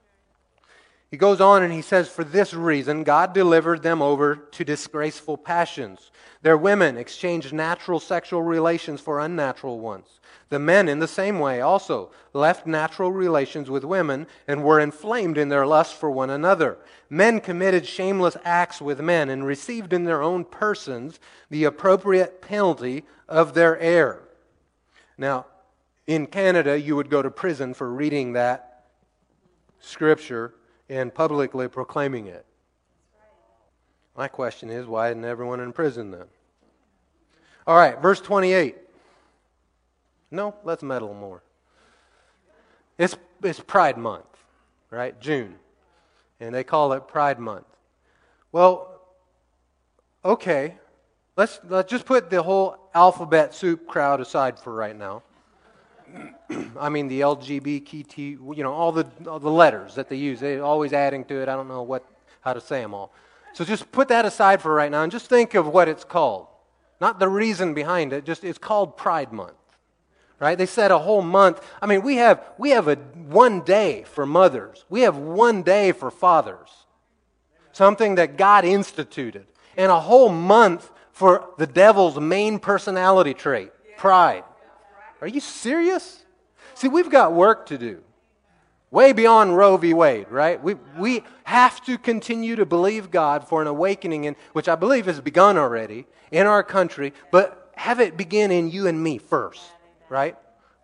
He goes on and he says, For this reason, God delivered them over to disgraceful passions. Their women exchanged natural sexual relations for unnatural ones. The men, in the same way, also left natural relations with women and were inflamed in their lust for one another. Men committed shameless acts with men and received in their own persons the appropriate penalty of their error. Now, in Canada, you would go to prison for reading that scripture and publicly proclaiming it. My question is why isn't everyone in prison then? All right, verse 28. No, let's meddle more. It's, it's Pride Month, right? June. And they call it Pride Month. Well, okay. Let's, let's just put the whole alphabet soup crowd aside for right now. I mean, the LGBTQ, you know, all the, all the letters that they use. They're always adding to it. I don't know what, how to say them all. So just put that aside for right now and just think of what it's called. Not the reason behind it, just it's called Pride Month. Right? They said a whole month. I mean, we have, we have a one day for mothers. We have one day for fathers. Something that God instituted. And a whole month for the devil's main personality trait, pride. Are you serious? See, we've got work to do. Way beyond Roe v. Wade, right? We, we have to continue to believe God for an awakening, in, which I believe has begun already in our country, but have it begin in you and me first, right?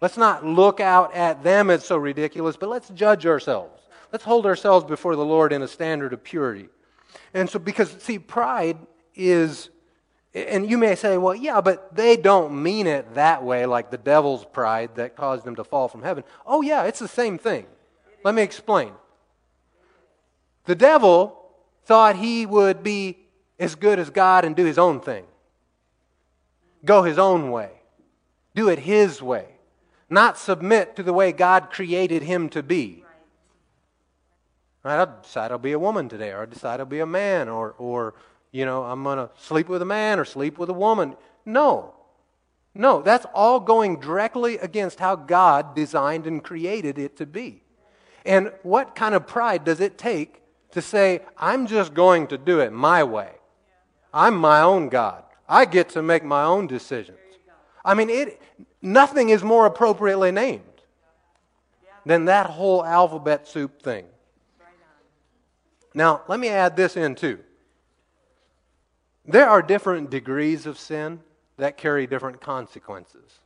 Let's not look out at them as so ridiculous, but let's judge ourselves. Let's hold ourselves before the Lord in a standard of purity. And so, because, see, pride is and you may say, well, yeah, but they don't mean it that way, like the devil's pride that caused them to fall from heaven. Oh, yeah, it's the same thing. Let me explain. The devil thought he would be as good as God and do his own thing, go his own way, do it his way, not submit to the way God created him to be. Right? I'll decide I'll be a woman today, or I'll decide I'll be a man, or, or you know, I'm going to sleep with a man or sleep with a woman. No. No, that's all going directly against how God designed and created it to be. And what kind of pride does it take to say, I'm just going to do it my way? I'm my own God. I get to make my own decisions. I mean, it, nothing is more appropriately named than that whole alphabet soup thing. Now, let me add this in too. There are different degrees of sin that carry different consequences.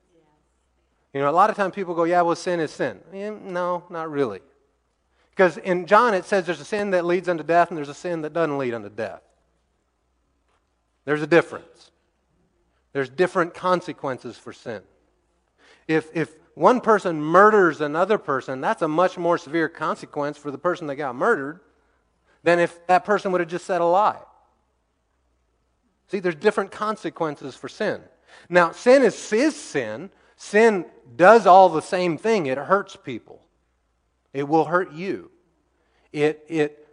You know, a lot of times people go, yeah, well, sin is sin. Eh, no, not really. Because in John it says there's a sin that leads unto death and there's a sin that doesn't lead unto death. There's a difference. There's different consequences for sin. If, if one person murders another person, that's a much more severe consequence for the person that got murdered than if that person would have just said a lie. See, there's different consequences for sin. Now, sin is, is sin. Sin does all the same thing. It hurts people. It will hurt you. It, it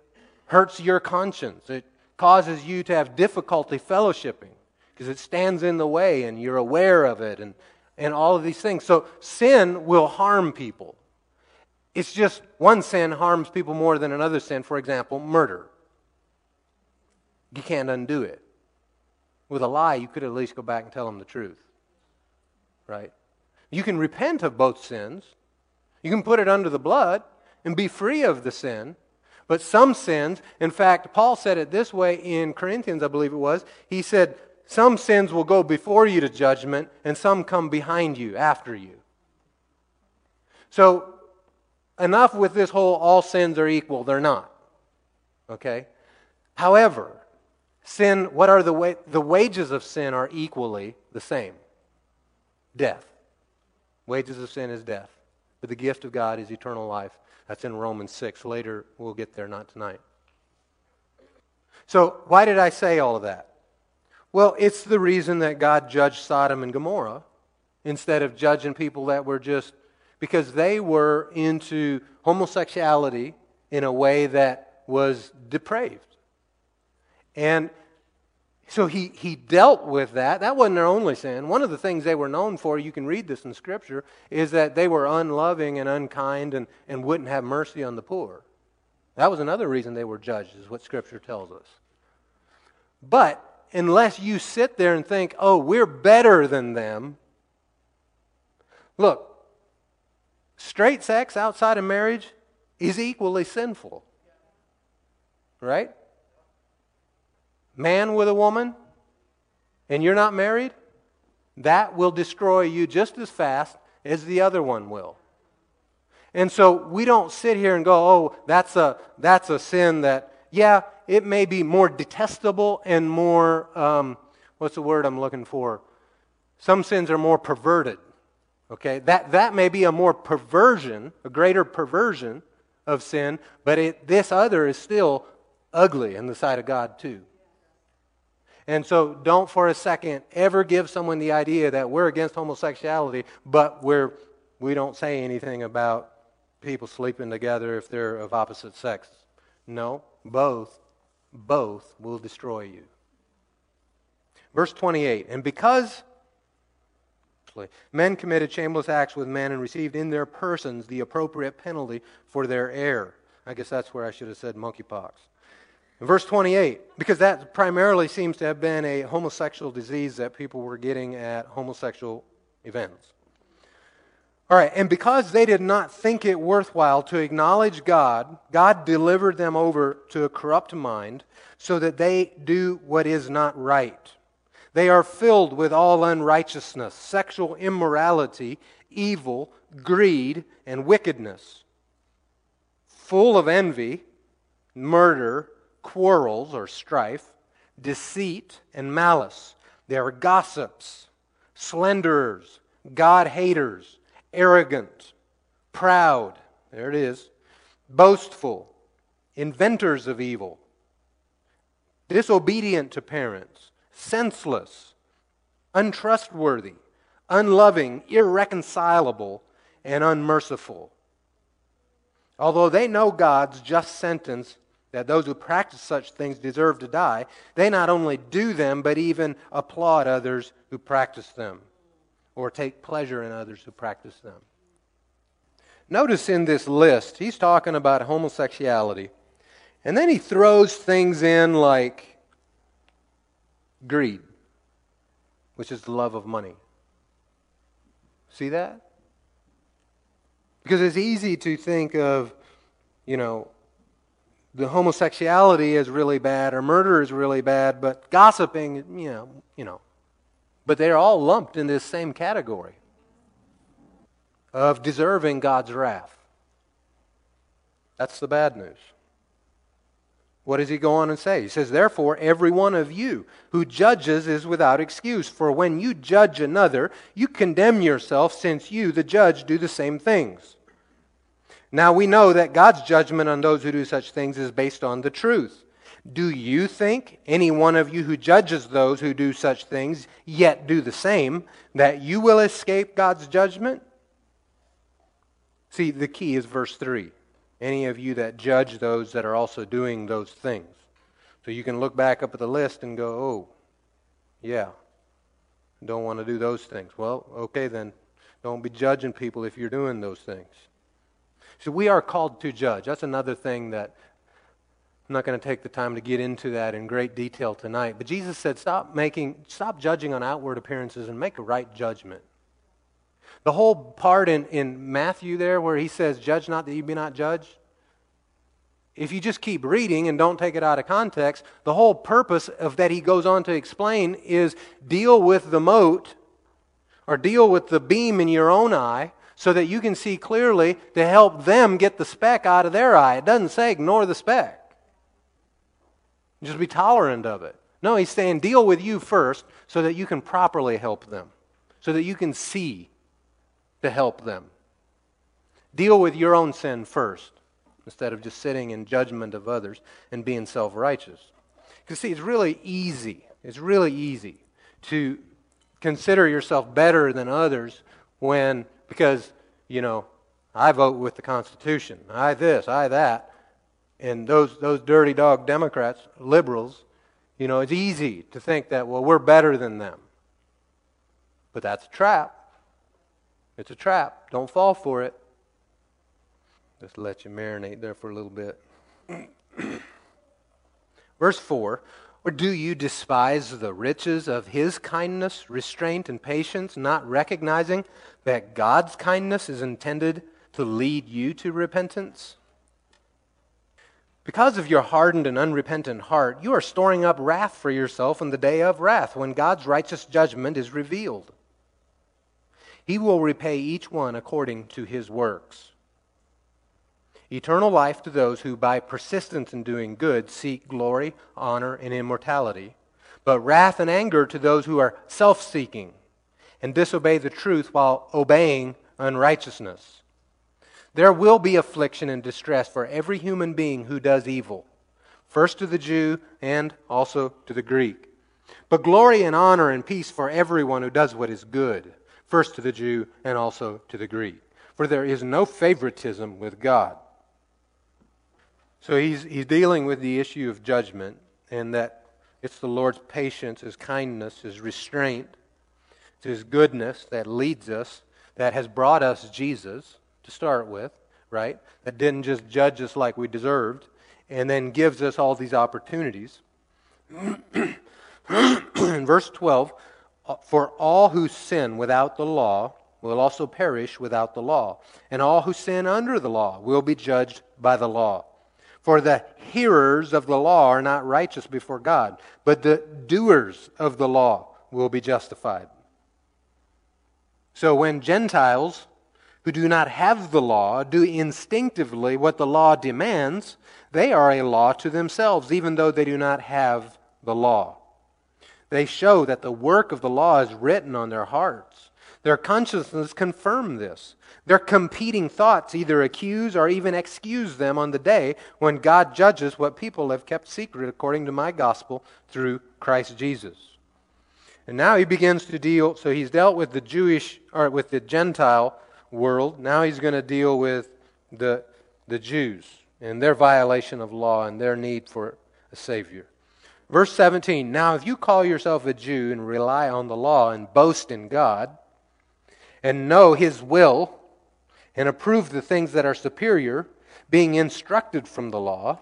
hurts your conscience. It causes you to have difficulty fellowshipping because it stands in the way and you're aware of it and, and all of these things. So sin will harm people. It's just one sin harms people more than another sin. For example, murder. You can't undo it. With a lie, you could at least go back and tell them the truth. Right? You can repent of both sins. You can put it under the blood and be free of the sin. But some sins, in fact, Paul said it this way in Corinthians, I believe it was. He said, Some sins will go before you to judgment, and some come behind you, after you. So, enough with this whole all sins are equal. They're not. Okay? However, Sin, what are the, wa- the wages of sin are equally the same death. Wages of sin is death. But the gift of God is eternal life. That's in Romans 6. Later, we'll get there, not tonight. So, why did I say all of that? Well, it's the reason that God judged Sodom and Gomorrah instead of judging people that were just because they were into homosexuality in a way that was depraved. And so he, he dealt with that. That wasn't their only sin. One of the things they were known for, you can read this in Scripture, is that they were unloving and unkind and, and wouldn't have mercy on the poor. That was another reason they were judged, is what Scripture tells us. But unless you sit there and think, oh, we're better than them, look, straight sex outside of marriage is equally sinful. Right? Man with a woman, and you're not married, that will destroy you just as fast as the other one will. And so we don't sit here and go, oh, that's a, that's a sin that, yeah, it may be more detestable and more, um, what's the word I'm looking for? Some sins are more perverted. Okay? That, that may be a more perversion, a greater perversion of sin, but it, this other is still ugly in the sight of God, too. And so don't for a second ever give someone the idea that we're against homosexuality, but we're, we don't say anything about people sleeping together if they're of opposite sex. No, both, both will destroy you. Verse 28 And because men committed shameless acts with men and received in their persons the appropriate penalty for their error. I guess that's where I should have said monkeypox. verse 28, because that primarily seems to have been a homosexual disease that people were getting at homosexual events. All right, and because they did not think it worthwhile to acknowledge God, God delivered them over to a corrupt mind so that they do what is not right. They are filled with all unrighteousness, sexual immorality, evil, greed, and wickedness, full of envy, murder, quarrels or strife, deceit, and malice. They are gossips, slanderers, God haters arrogant, proud, there it is, boastful, inventors of evil, disobedient to parents, senseless, untrustworthy, unloving, irreconcilable, and unmerciful. Although they know God's just sentence that those who practice such things deserve to die, they not only do them, but even applaud others who practice them or take pleasure in others who practice them. Notice in this list, he's talking about homosexuality. And then he throws things in like greed, which is the love of money. See that? Because it's easy to think of, you know, the homosexuality is really bad or murder is really bad, but gossiping, you know, you know, but they're all lumped in this same category of deserving God's wrath. That's the bad news. What does he go on and say? He says, Therefore, every one of you who judges is without excuse. For when you judge another, you condemn yourself, since you, the judge, do the same things. Now we know that God's judgment on those who do such things is based on the truth. Do you think, any one of you who judges those who do such things, yet do the same, that you will escape God's judgment? See, the key is verse 3. Any of you that judge those that are also doing those things. So you can look back up at the list and go, oh, yeah, don't want to do those things. Well, okay then. Don't be judging people if you're doing those things. So we are called to judge. That's another thing that I'm not going to take the time to get into that in great detail tonight, but Jesus said, stop making, stop judging on outward appearances and make a right judgment. The whole part in, in Matthew there where he says, Judge not that you be not judged. If you just keep reading and don't take it out of context, the whole purpose of that he goes on to explain is deal with the mote or deal with the beam in your own eye so that you can see clearly to help them get the speck out of their eye. It doesn't say ignore the speck. Just be tolerant of it. No, he's saying deal with you first so that you can properly help them, so that you can see to help them. Deal with your own sin first instead of just sitting in judgment of others and being self righteous. Because, see, it's really easy. It's really easy to consider yourself better than others when, because you know, I vote with the Constitution. I this, I that. And those, those dirty dog Democrats, liberals, you know, it's easy to think that, well, we're better than them. But that's a trap. It's a trap. Don't fall for it. Just let you marinate there for a little bit. Verse 4 Or do you despise the riches of his kindness, restraint, and patience, not recognizing that God's kindness is intended to lead you to repentance? Because of your hardened and unrepentant heart, you are storing up wrath for yourself in the day of wrath, when God's righteous judgment is revealed. He will repay each one according to his works. Eternal life to those who, by persistence in doing good, seek glory, honor, and immortality, but wrath and anger to those who are self seeking and disobey the truth while obeying unrighteousness. There will be affliction and distress for every human being who does evil, first to the Jew and also to the Greek. But glory and honor and peace for everyone who does what is good, first to the Jew and also to the Greek. For there is no favoritism with God. So he's, he's dealing with the issue of judgment, and that it's the Lord's patience, His kindness, His restraint, His goodness that leads us, that has brought us Jesus to start with, right? That didn't just judge us like we deserved and then gives us all these opportunities. In verse 12, uh, for all who sin without the law will also perish without the law, and all who sin under the law will be judged by the law. For the hearers of the law are not righteous before God, but the doers of the law will be justified. So when Gentiles who do not have the law do instinctively what the law demands, they are a law to themselves, even though they do not have the law. They show that the work of the law is written on their hearts. Their consciousness confirm this. Their competing thoughts either accuse or even excuse them on the day when God judges what people have kept secret according to my gospel through Christ Jesus. And now he begins to deal, so he's dealt with the Jewish, or with the Gentile world. Now he's going to deal with the, the Jews and their violation of law and their need for a Savior. Verse 17 Now, if you call yourself a Jew and rely on the law and boast in God, and know His will, and approve the things that are superior, being instructed from the law,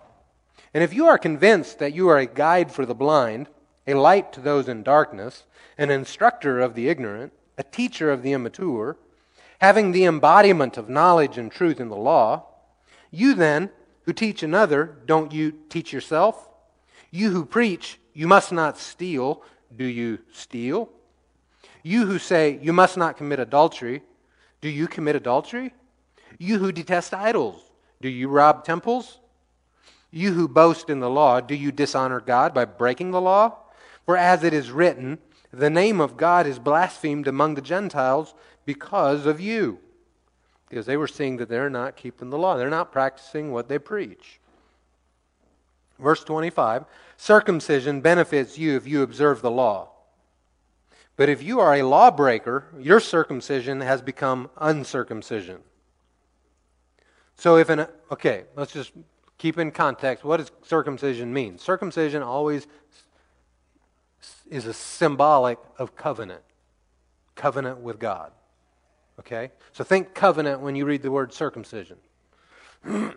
and if you are convinced that you are a guide for the blind, a light to those in darkness, an instructor of the ignorant, a teacher of the immature, having the embodiment of knowledge and truth in the law, you then, who teach another, don't you teach yourself? You who preach, you must not steal, do you steal? You who say, you must not commit adultery, do you commit adultery? You who detest idols, do you rob temples? You who boast in the law, do you dishonor God by breaking the law? For as it is written, the name of God is blasphemed among the Gentiles because of you. Because they were seeing that they're not keeping the law, they're not practicing what they preach. Verse 25 Circumcision benefits you if you observe the law. But if you are a lawbreaker, your circumcision has become uncircumcision. So if an okay, let's just keep in context what does circumcision mean? Circumcision always is a symbolic of covenant. Covenant with God. Okay? So think covenant when you read the word circumcision.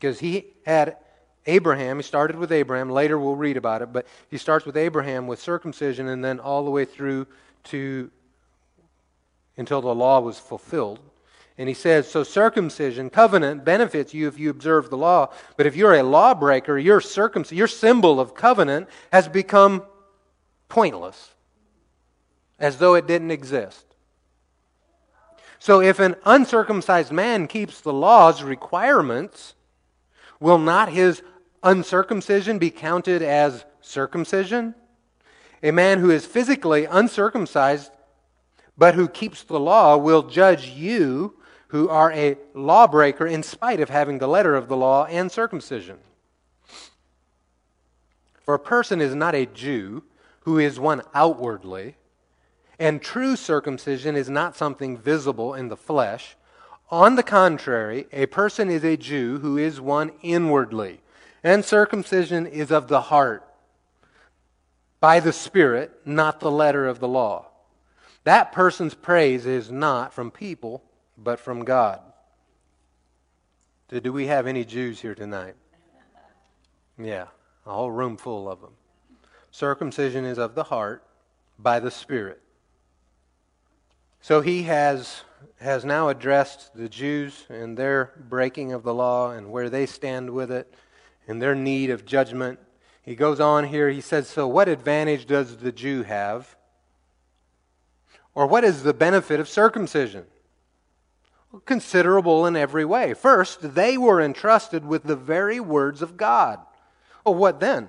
Because he had Abraham, he started with Abraham. Later we'll read about it, but he starts with Abraham with circumcision and then all the way through to until the law was fulfilled. And he says, so circumcision, covenant, benefits you if you observe the law. But if you're a lawbreaker, your circumcision, your symbol of covenant has become pointless, as though it didn't exist. So if an uncircumcised man keeps the law's requirements, will not his uncircumcision be counted as circumcision? A man who is physically uncircumcised but who keeps the law will judge you who are a lawbreaker in spite of having the letter of the law and circumcision. For a person is not a Jew who is one outwardly, and true circumcision is not something visible in the flesh, On the contrary, a person is a Jew who is one inwardly, and circumcision is of the heart, by the Spirit, not the letter of the law. That person's praise is not from people, but from God. Do we have any Jews here tonight? Yeah, a whole room full of them. Circumcision is of the heart by the Spirit. So he has has now addressed the Jews and their breaking of the law and where they stand with it and their need of judgment. He goes on here, he says, So what advantage does the Jew have? Or what is the benefit of circumcision? Well, considerable in every way. First, they were entrusted with the very words of God. Well, what then?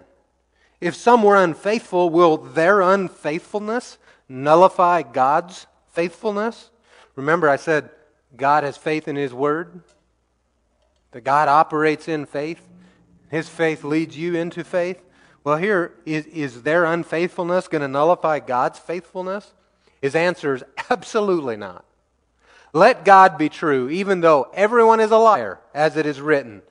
If some were unfaithful, will their unfaithfulness nullify God's faithfulness? Remember, I said God has faith in His Word, that God operates in faith. His faith leads you into faith. Well, here, is, is their unfaithfulness going to nullify God's faithfulness? His answer is absolutely not. Let God be true, even though everyone is a liar, as it is written.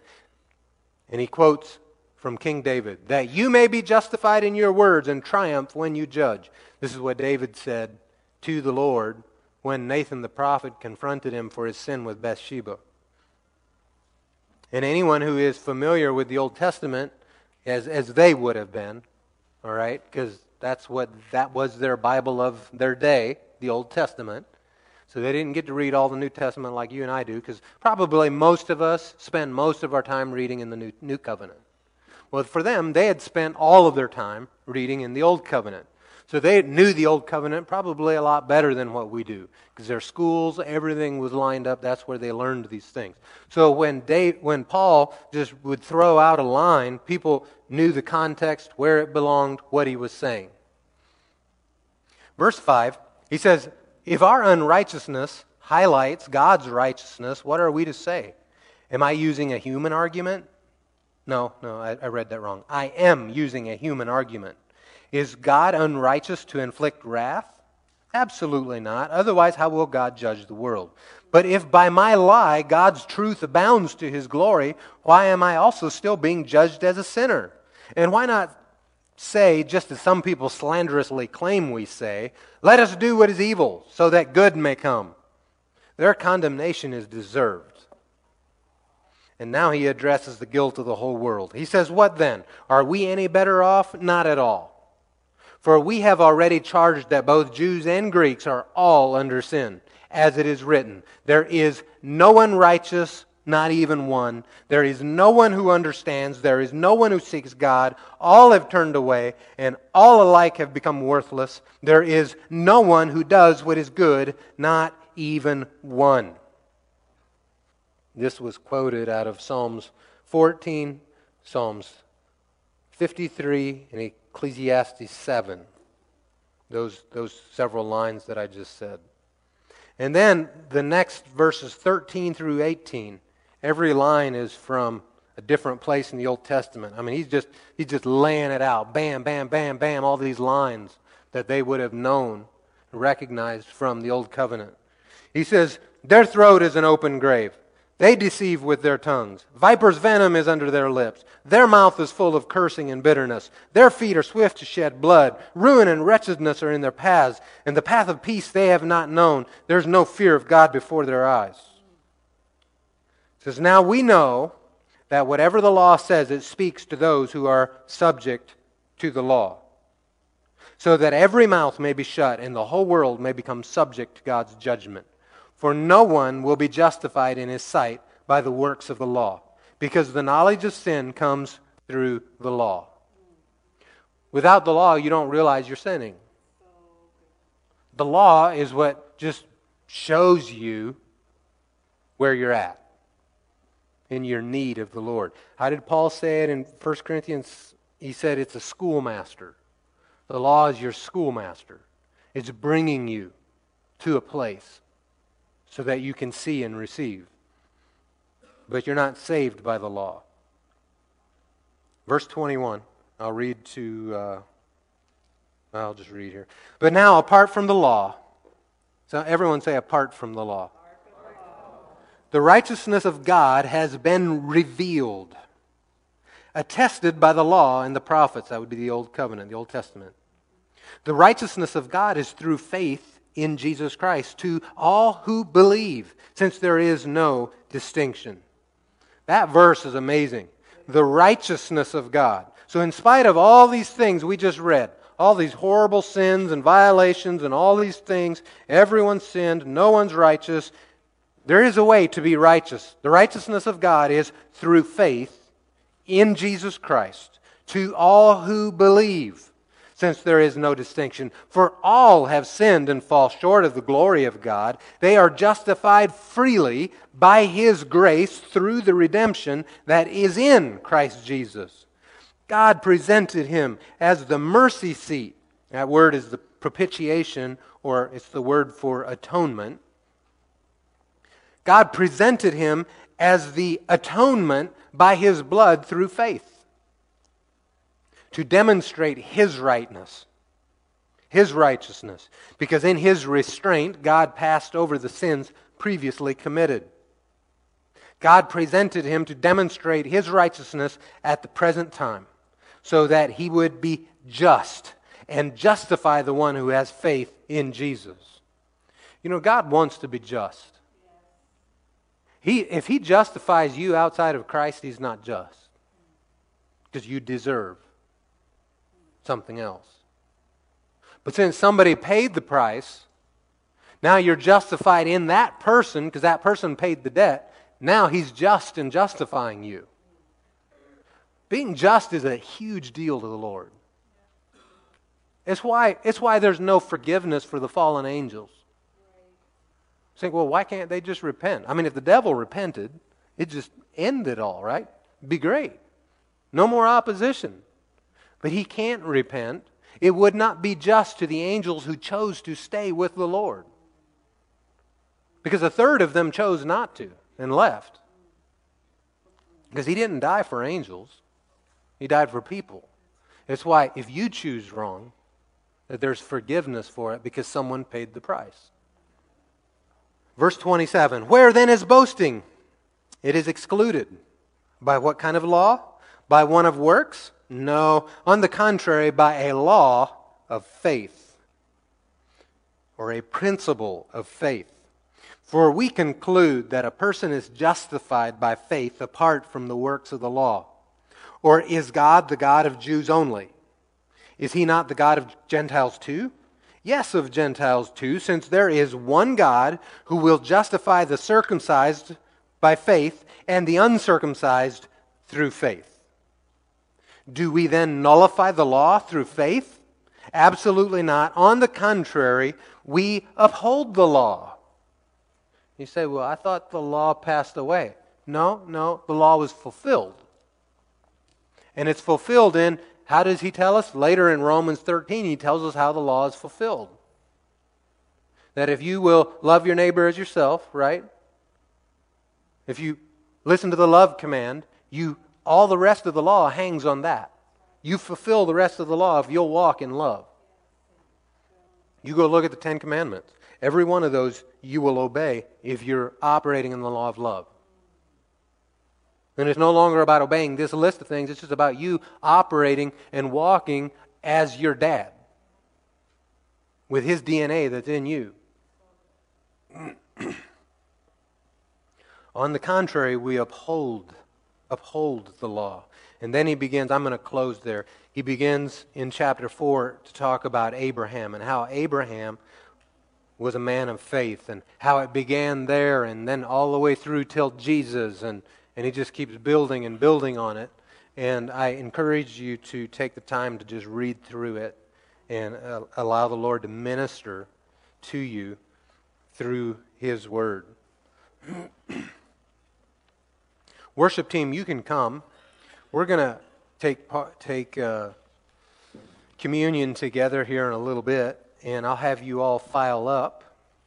And he quotes from King David that you may be justified in your words and triumph when you judge. This is what David said to the Lord when Nathan the prophet confronted him for his sin with Bathsheba. And anyone who is familiar with the Old Testament, as, as they would have been, all right, because that's what that was their Bible of their day, the Old Testament. So they didn't get to read all the New Testament like you and I do, because probably most of us spend most of our time reading in the New, New Covenant. Well, for them, they had spent all of their time reading in the Old Covenant. So they knew the Old Covenant probably a lot better than what we do because their schools, everything was lined up. That's where they learned these things. So when, Dave, when Paul just would throw out a line, people knew the context, where it belonged, what he was saying. Verse 5, he says, If our unrighteousness highlights God's righteousness, what are we to say? Am I using a human argument? No, no, I, I read that wrong. I am using a human argument. Is God unrighteous to inflict wrath? Absolutely not. Otherwise, how will God judge the world? But if by my lie God's truth abounds to his glory, why am I also still being judged as a sinner? And why not say, just as some people slanderously claim we say, let us do what is evil, so that good may come? Their condemnation is deserved. And now he addresses the guilt of the whole world. He says, What then? Are we any better off? Not at all. For we have already charged that both Jews and Greeks are all under sin, as it is written, There is no one righteous, not even one. There is no one who understands. There is no one who seeks God. All have turned away, and all alike have become worthless. There is no one who does what is good, not even one. This was quoted out of Psalms 14, Psalms 53, and Ecclesiastes 7. Those, those several lines that I just said. And then the next verses 13 through 18, every line is from a different place in the Old Testament. I mean, he's just, he's just laying it out. Bam, bam, bam, bam, all these lines that they would have known, recognized from the Old Covenant. He says, Their throat is an open grave. They deceive with their tongues. Viper's venom is under their lips. Their mouth is full of cursing and bitterness. Their feet are swift to shed blood. Ruin and wretchedness are in their paths, and the path of peace they have not known. There's no fear of God before their eyes. It says, Now we know that whatever the law says, it speaks to those who are subject to the law, so that every mouth may be shut and the whole world may become subject to God's judgment. For no one will be justified in his sight by the works of the law, because the knowledge of sin comes through the law. Without the law, you don't realize you're sinning. The law is what just shows you where you're at in your need of the Lord. How did Paul say it in 1 Corinthians? He said it's a schoolmaster. The law is your schoolmaster, it's bringing you to a place so that you can see and receive. But you're not saved by the law. Verse 21, I'll read to, uh, I'll just read here. But now, apart from the law, so everyone say, apart from the law. the righteousness of God has been revealed, attested by the law and the prophets. That would be the Old Covenant, the Old Testament. The righteousness of God is through faith in Jesus Christ to all who believe, since there is no distinction. That verse is amazing. The righteousness of God. So, in spite of all these things we just read, all these horrible sins and violations and all these things, everyone sinned, no one's righteous, there is a way to be righteous. The righteousness of God is through faith in Jesus Christ to all who believe, since there is no distinction. For all have sinned and fall short of the glory of God. They are justified freely by His grace through the redemption that is in Christ Jesus. God presented Him as the mercy seat. That word is the propitiation, or it's the word for atonement God presented him as the atonement by his blood through faith to demonstrate his rightness, his righteousness, because in his restraint, God passed over the sins previously committed. God presented him to demonstrate his righteousness at the present time so that he would be just and justify the one who has faith in Jesus. You know, God wants to be just. He, if he justifies you outside of Christ, he's not just. Because you deserve something else. But since somebody paid the price, now you're justified in that person because that person paid the debt. Now he's just in justifying you. Being just is a huge deal to the Lord. It's why, it's why there's no forgiveness for the fallen angels think, well, why can't they just repent? I mean, if the devil repented, it just ended all, right? Be great. No more opposition. But he can't repent. It would not be just to the angels who chose to stay with the Lord. Because a third of them chose not to and left. Because he didn't die for angels, he died for people. It's why if you choose wrong, that there's forgiveness for it because someone paid the price. Verse 27 Where then is boasting? It is excluded. By what kind of law? By one of works? No. On the contrary, by a law of faith, or a principle of faith. For we conclude that a person is justified by faith apart from the works of the law. Or is God the God of Jews only? Is he not the God of Gentiles too? Yes, of Gentiles too, since there is one God who will justify the circumcised by faith and the uncircumcised through faith. Do we then nullify the law through faith? Absolutely not. On the contrary, we uphold the law. You say, well, I thought the law passed away. No, no, the law was fulfilled. And it's fulfilled in how does he tell us? Later in Romans 13, he tells us how the law is fulfilled. That if you will love your neighbor as yourself, right? If you listen to the love command, you all the rest of the law hangs on that. You fulfill the rest of the law if you'll walk in love. You go look at the Ten Commandments. Every one of those you will obey if you're operating in the law of love. And it's no longer about obeying this list of things, it's just about you operating and walking as your dad with his DNA that's in you. On the contrary, we uphold uphold the law. And then he begins, I'm going to close there. He begins in chapter 4 to talk about Abraham and how Abraham was a man of faith and how it began there and then all the way through till Jesus and and he just keeps building and building on it. And I encourage you to take the time to just read through it and uh, allow the Lord to minister to you through His Word. Worship team, you can come. We're going to take take uh, communion together here in a little bit, and I'll have you all file up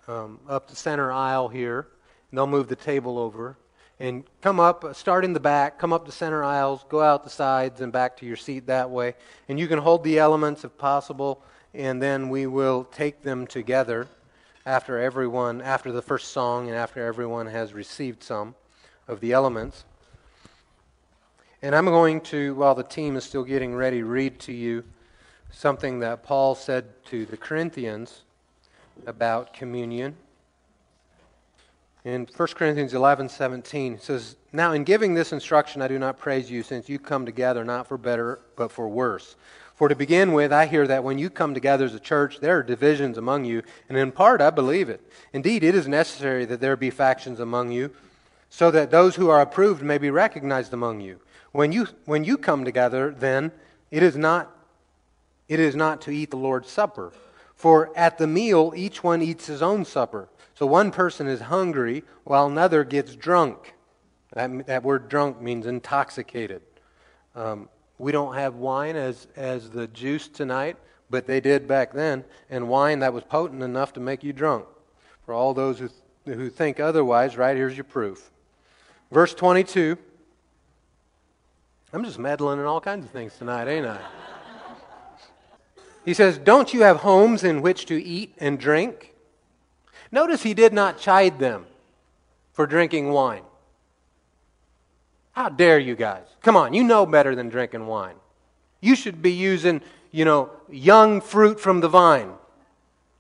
um, up the center aisle here. And they'll move the table over and come up, start in the back, come up the center aisles, go out the sides, and back to your seat that way. And you can hold the elements if possible, and then we will take them together after everyone, after the first song, and after everyone has received some of the elements. And I'm going to, while the team is still getting ready, read to you something that Paul said to the Corinthians about communion. In 1 Corinthians 11 17, it says, Now in giving this instruction, I do not praise you, since you come together not for better, but for worse. For to begin with, I hear that when you come together as a church, there are divisions among you, and in part I believe it. Indeed, it is necessary that there be factions among you, so that those who are approved may be recognized among you. When you, when you come together, then, it is, not, it is not to eat the Lord's Supper. For at the meal, each one eats his own supper. So one person is hungry while another gets drunk. That, that word drunk means intoxicated. Um, we don't have wine as, as the juice tonight, but they did back then, and wine that was potent enough to make you drunk. For all those who, who think otherwise, right here's your proof. Verse 22. I'm just meddling in all kinds of things tonight, ain't I? He says, Don't you have homes in which to eat and drink? Notice he did not chide them for drinking wine. How dare you guys? Come on, you know better than drinking wine. You should be using, you know, young fruit from the vine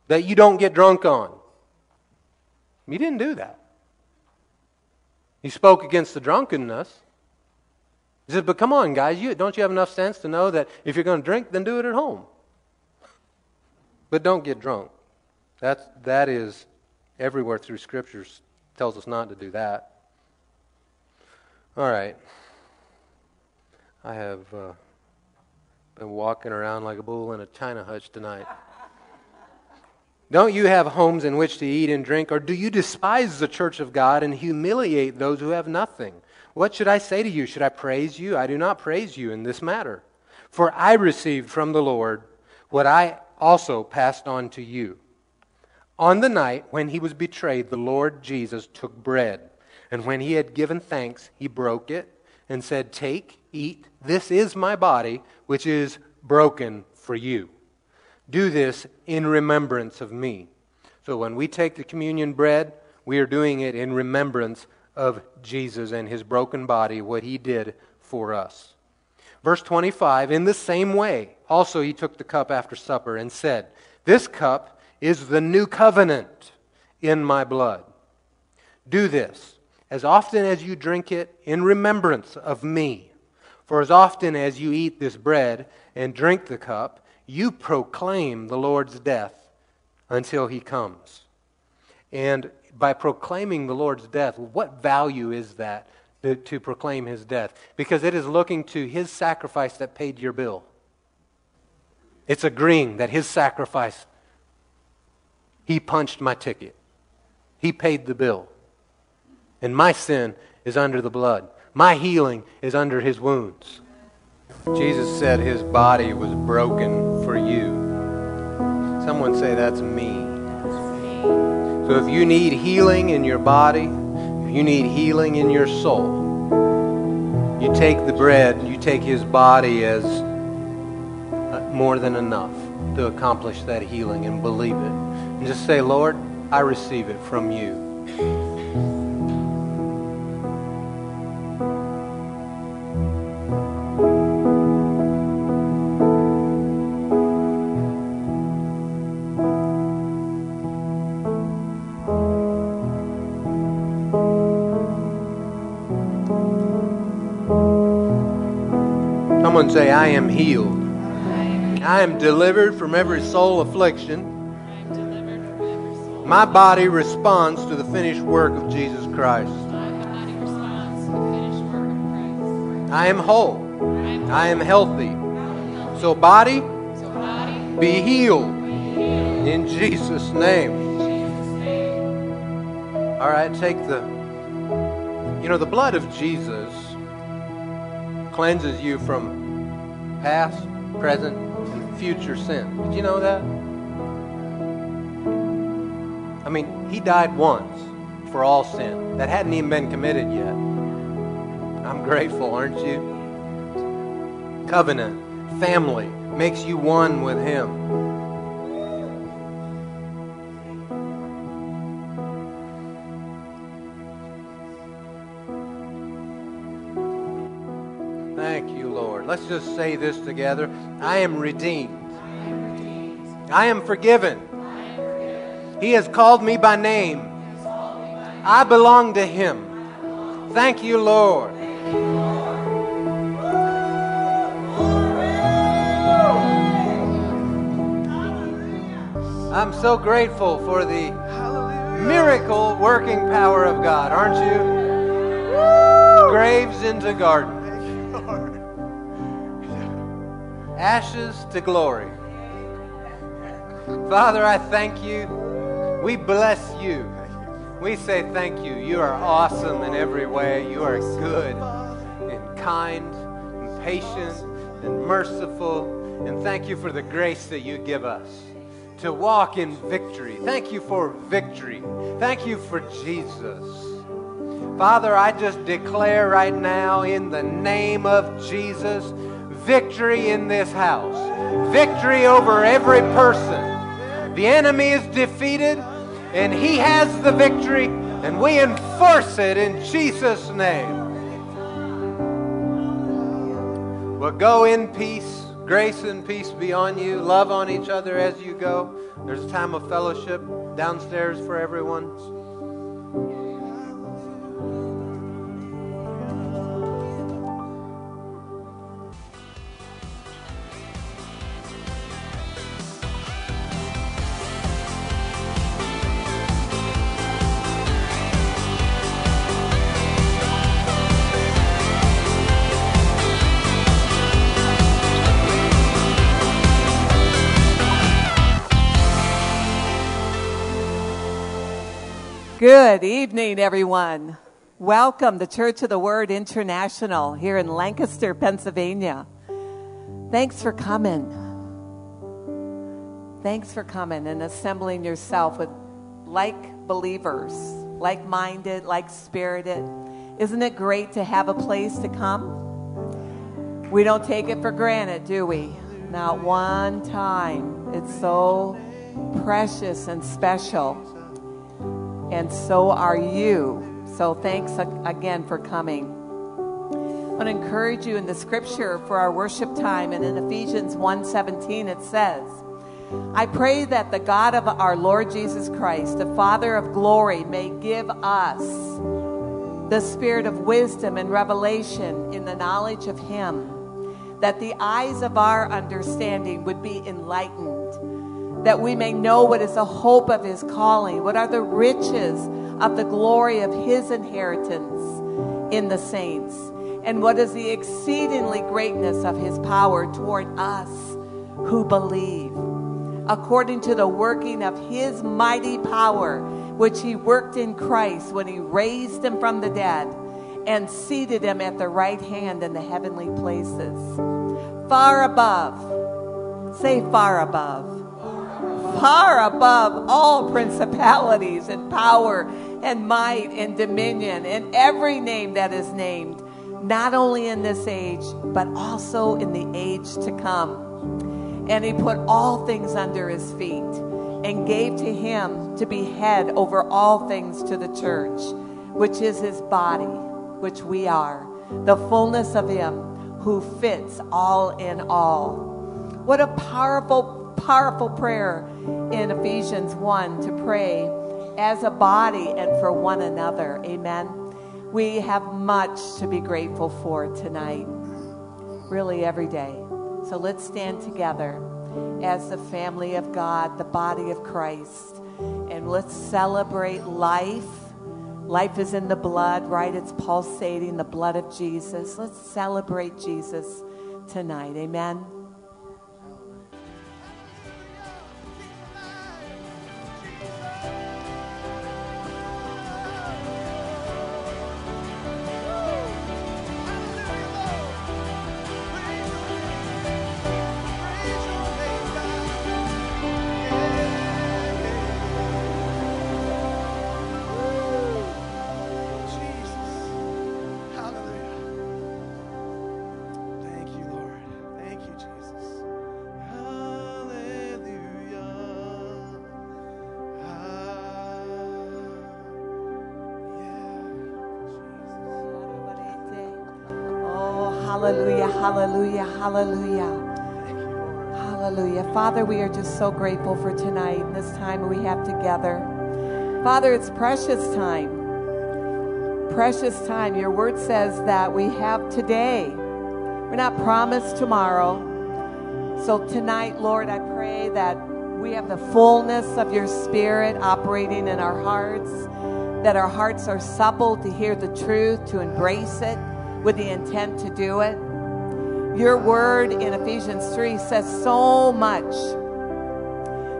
that you don't get drunk on. He didn't do that. He spoke against the drunkenness. But come on, guys, you, don't you have enough sense to know that if you're going to drink, then do it at home? But don't get drunk. That's, that is everywhere through scriptures tells us not to do that. All right. I have uh, been walking around like a bull in a china hutch tonight. Don't you have homes in which to eat and drink, or do you despise the church of God and humiliate those who have nothing? What should I say to you? Should I praise you? I do not praise you in this matter. For I received from the Lord what I also passed on to you. On the night when he was betrayed, the Lord Jesus took bread. And when he had given thanks, he broke it and said, Take, eat, this is my body, which is broken for you. Do this in remembrance of me. So when we take the communion bread, we are doing it in remembrance of Jesus and his broken body, what he did for us. Verse 25 In the same way, also he took the cup after supper and said, This cup is the new covenant in my blood. Do this as often as you drink it in remembrance of me. For as often as you eat this bread and drink the cup, you proclaim the Lord's death until he comes. And by proclaiming the Lord's death, what value is that to, to, proclaim his death? Because it is looking to his sacrifice that paid your bill. It's agreeing that his sacrifice, he punched my ticket, he paid the bill. And my sin is under the blood. My healing is under his wounds. Jesus said his body was broken for you. Someone say, That's me. So if you need healing in your body, if you need healing in your soul, you take the bread, you take his body as uh, more than enough to accomplish that healing and believe it. And just say, Lord, I receive it from you. Say, I am healed. I am delivered from every soul affliction. My body responds to the finished work of Jesus Christ. I am whole. I am healthy. So, body, be healed in Jesus' name. All right, take the, you know, the blood of Jesus cleanses you from past, present, and future sin. Did you know that? I mean, he died once for all sin that hadn't even been committed yet. I'm grateful, aren't you? Covenant, family, makes you one with him. Just say this together. I am redeemed. I am forgiven. He has called me by name. I belong to Him. Thank you, Lord. I'm so grateful for the miracle working power of God, aren't you? Graves into garden. Ashes to glory. Father, I thank you. We bless you. We say thank you. You are awesome in every way. You are good and kind and patient and merciful. And thank you for the grace that you give us to walk in victory. Thank you for victory. Thank you for Jesus. Father, I just declare right now in the name of Jesus victory in this house, victory over every person. The enemy is defeated and he has the victory, and we enforce it in Jesus' name. Well, go in peace. Grace and peace be on you. Love on each other as you go. There's a time of fellowship downstairs for everyone. Good evening, everyone. Welcome to Church of the Word International here in Lancaster, Pennsylvania. Thanks for coming. Thanks for coming and assembling yourself with like believers, like minded, like spirited. Isn't it great to have a place to come? We don't take it for granted, do we? Not one time. It's so precious and special and so are you. So thanks again for coming. I want to encourage you in the scripture for our worship time and in Ephesians 1:17 it says, I pray that the God of our Lord Jesus Christ, the Father of glory, may give us the spirit of wisdom and revelation in the knowledge of him, that the eyes of our understanding would be enlightened that we may know what is the hope of his calling, what are the riches of the glory of his inheritance in the saints, and what is the exceedingly greatness of his power toward us who believe, according to the working of his mighty power, which he worked in Christ when he raised him from the dead and seated him at the right hand in the heavenly places, far above, say far above far above all principalities and power and might and dominion and every name that is named, not only in this age, but also in the age to come. And he put all things under his feet and gave to him to be head over all things to the church, which is his body, which we are, the fullness of him who fits all in all. What a powerful powerful prayer in Ephesians 1 to pray as a body and for one another. Amen. We have much to be grateful for tonight, really every day. So let's stand together as the family of God, the body of Christ, and let's celebrate life. Life is in the blood, right? It's pulsating, the blood of Jesus. Let's celebrate Jesus tonight. Amen. Hallelujah, hallelujah. Father, we are just so grateful for tonight and this time we have together. Father, it's precious time. Precious time. Your word says that we have today. We're not promised tomorrow. So tonight, Lord, I pray that we have the fullness of your spirit operating in our hearts, that our hearts are supple to hear the truth, to embrace it with the intent to do it. Your word in Ephesians 3 says so much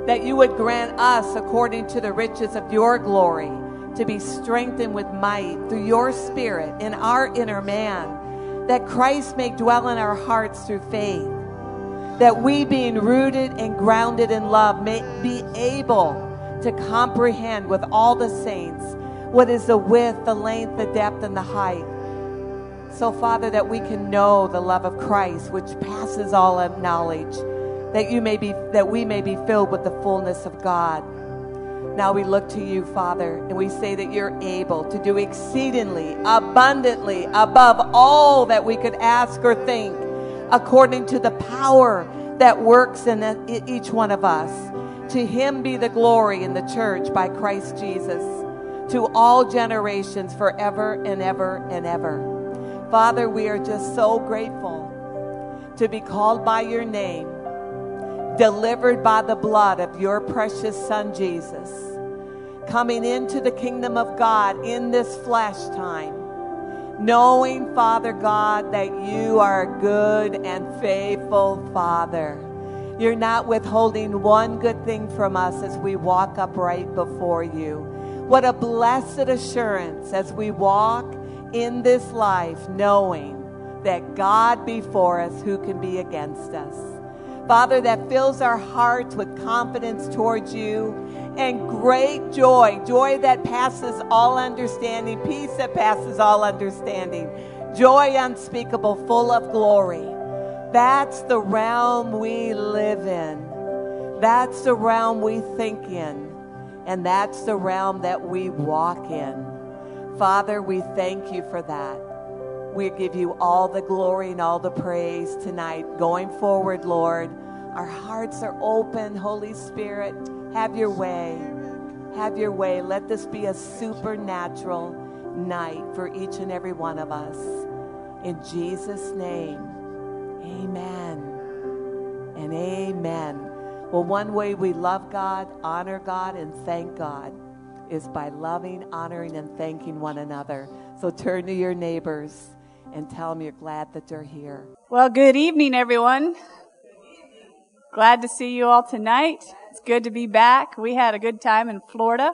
that you would grant us, according to the riches of your glory, to be strengthened with might through your spirit in our inner man, that Christ may dwell in our hearts through faith that we, being rooted and grounded in love, may be able to comprehend with all the saints what is the width, the length, the depth, and the height. So, Father, that we can know the love of Christ, which passes all of knowledge, that you may be that we may be filled with the fullness of God. Now we look to you, Father, and we say that you're able to do exceedingly, abundantly, above all that we could ask or think according to the power that works in each one of us. To him be the glory in the church by Christ Jesus, to all generations forever and ever and ever. Father, we are just so grateful to be called by your name, delivered by the blood of your precious Son Jesus, coming into the kingdom of God in this flesh time knowing, Father God, that you are a good and faithful Father. You're not withholding one good thing from us as we walk upright before you. What a blessed assurance as we walk in this life, knowing that God before us, who can be against us? Father, that fills our hearts with confidence towards you and great joy, joy that passes all understanding, peace that passes all understanding, joy unspeakable, full of glory. That's the realm we live in. That's the realm we think in. And that's the realm that we walk in. Father, we thank you for that. We give you all the glory and all the praise tonight. Going forward, Lord, our hearts are open. Holy Spirit, have your way. Have your way. Let this be a supernatural night for each and every one of us. In Jesus' name, amen and amen. Well, one way we love God, honor God, and thank God is by loving, honoring, and thanking one another. So turn to your neighbors and tell them you're glad that they're here. Well, good evening, everyone. Glad to see you all tonight. It's good to be back. We had a good time in Florida.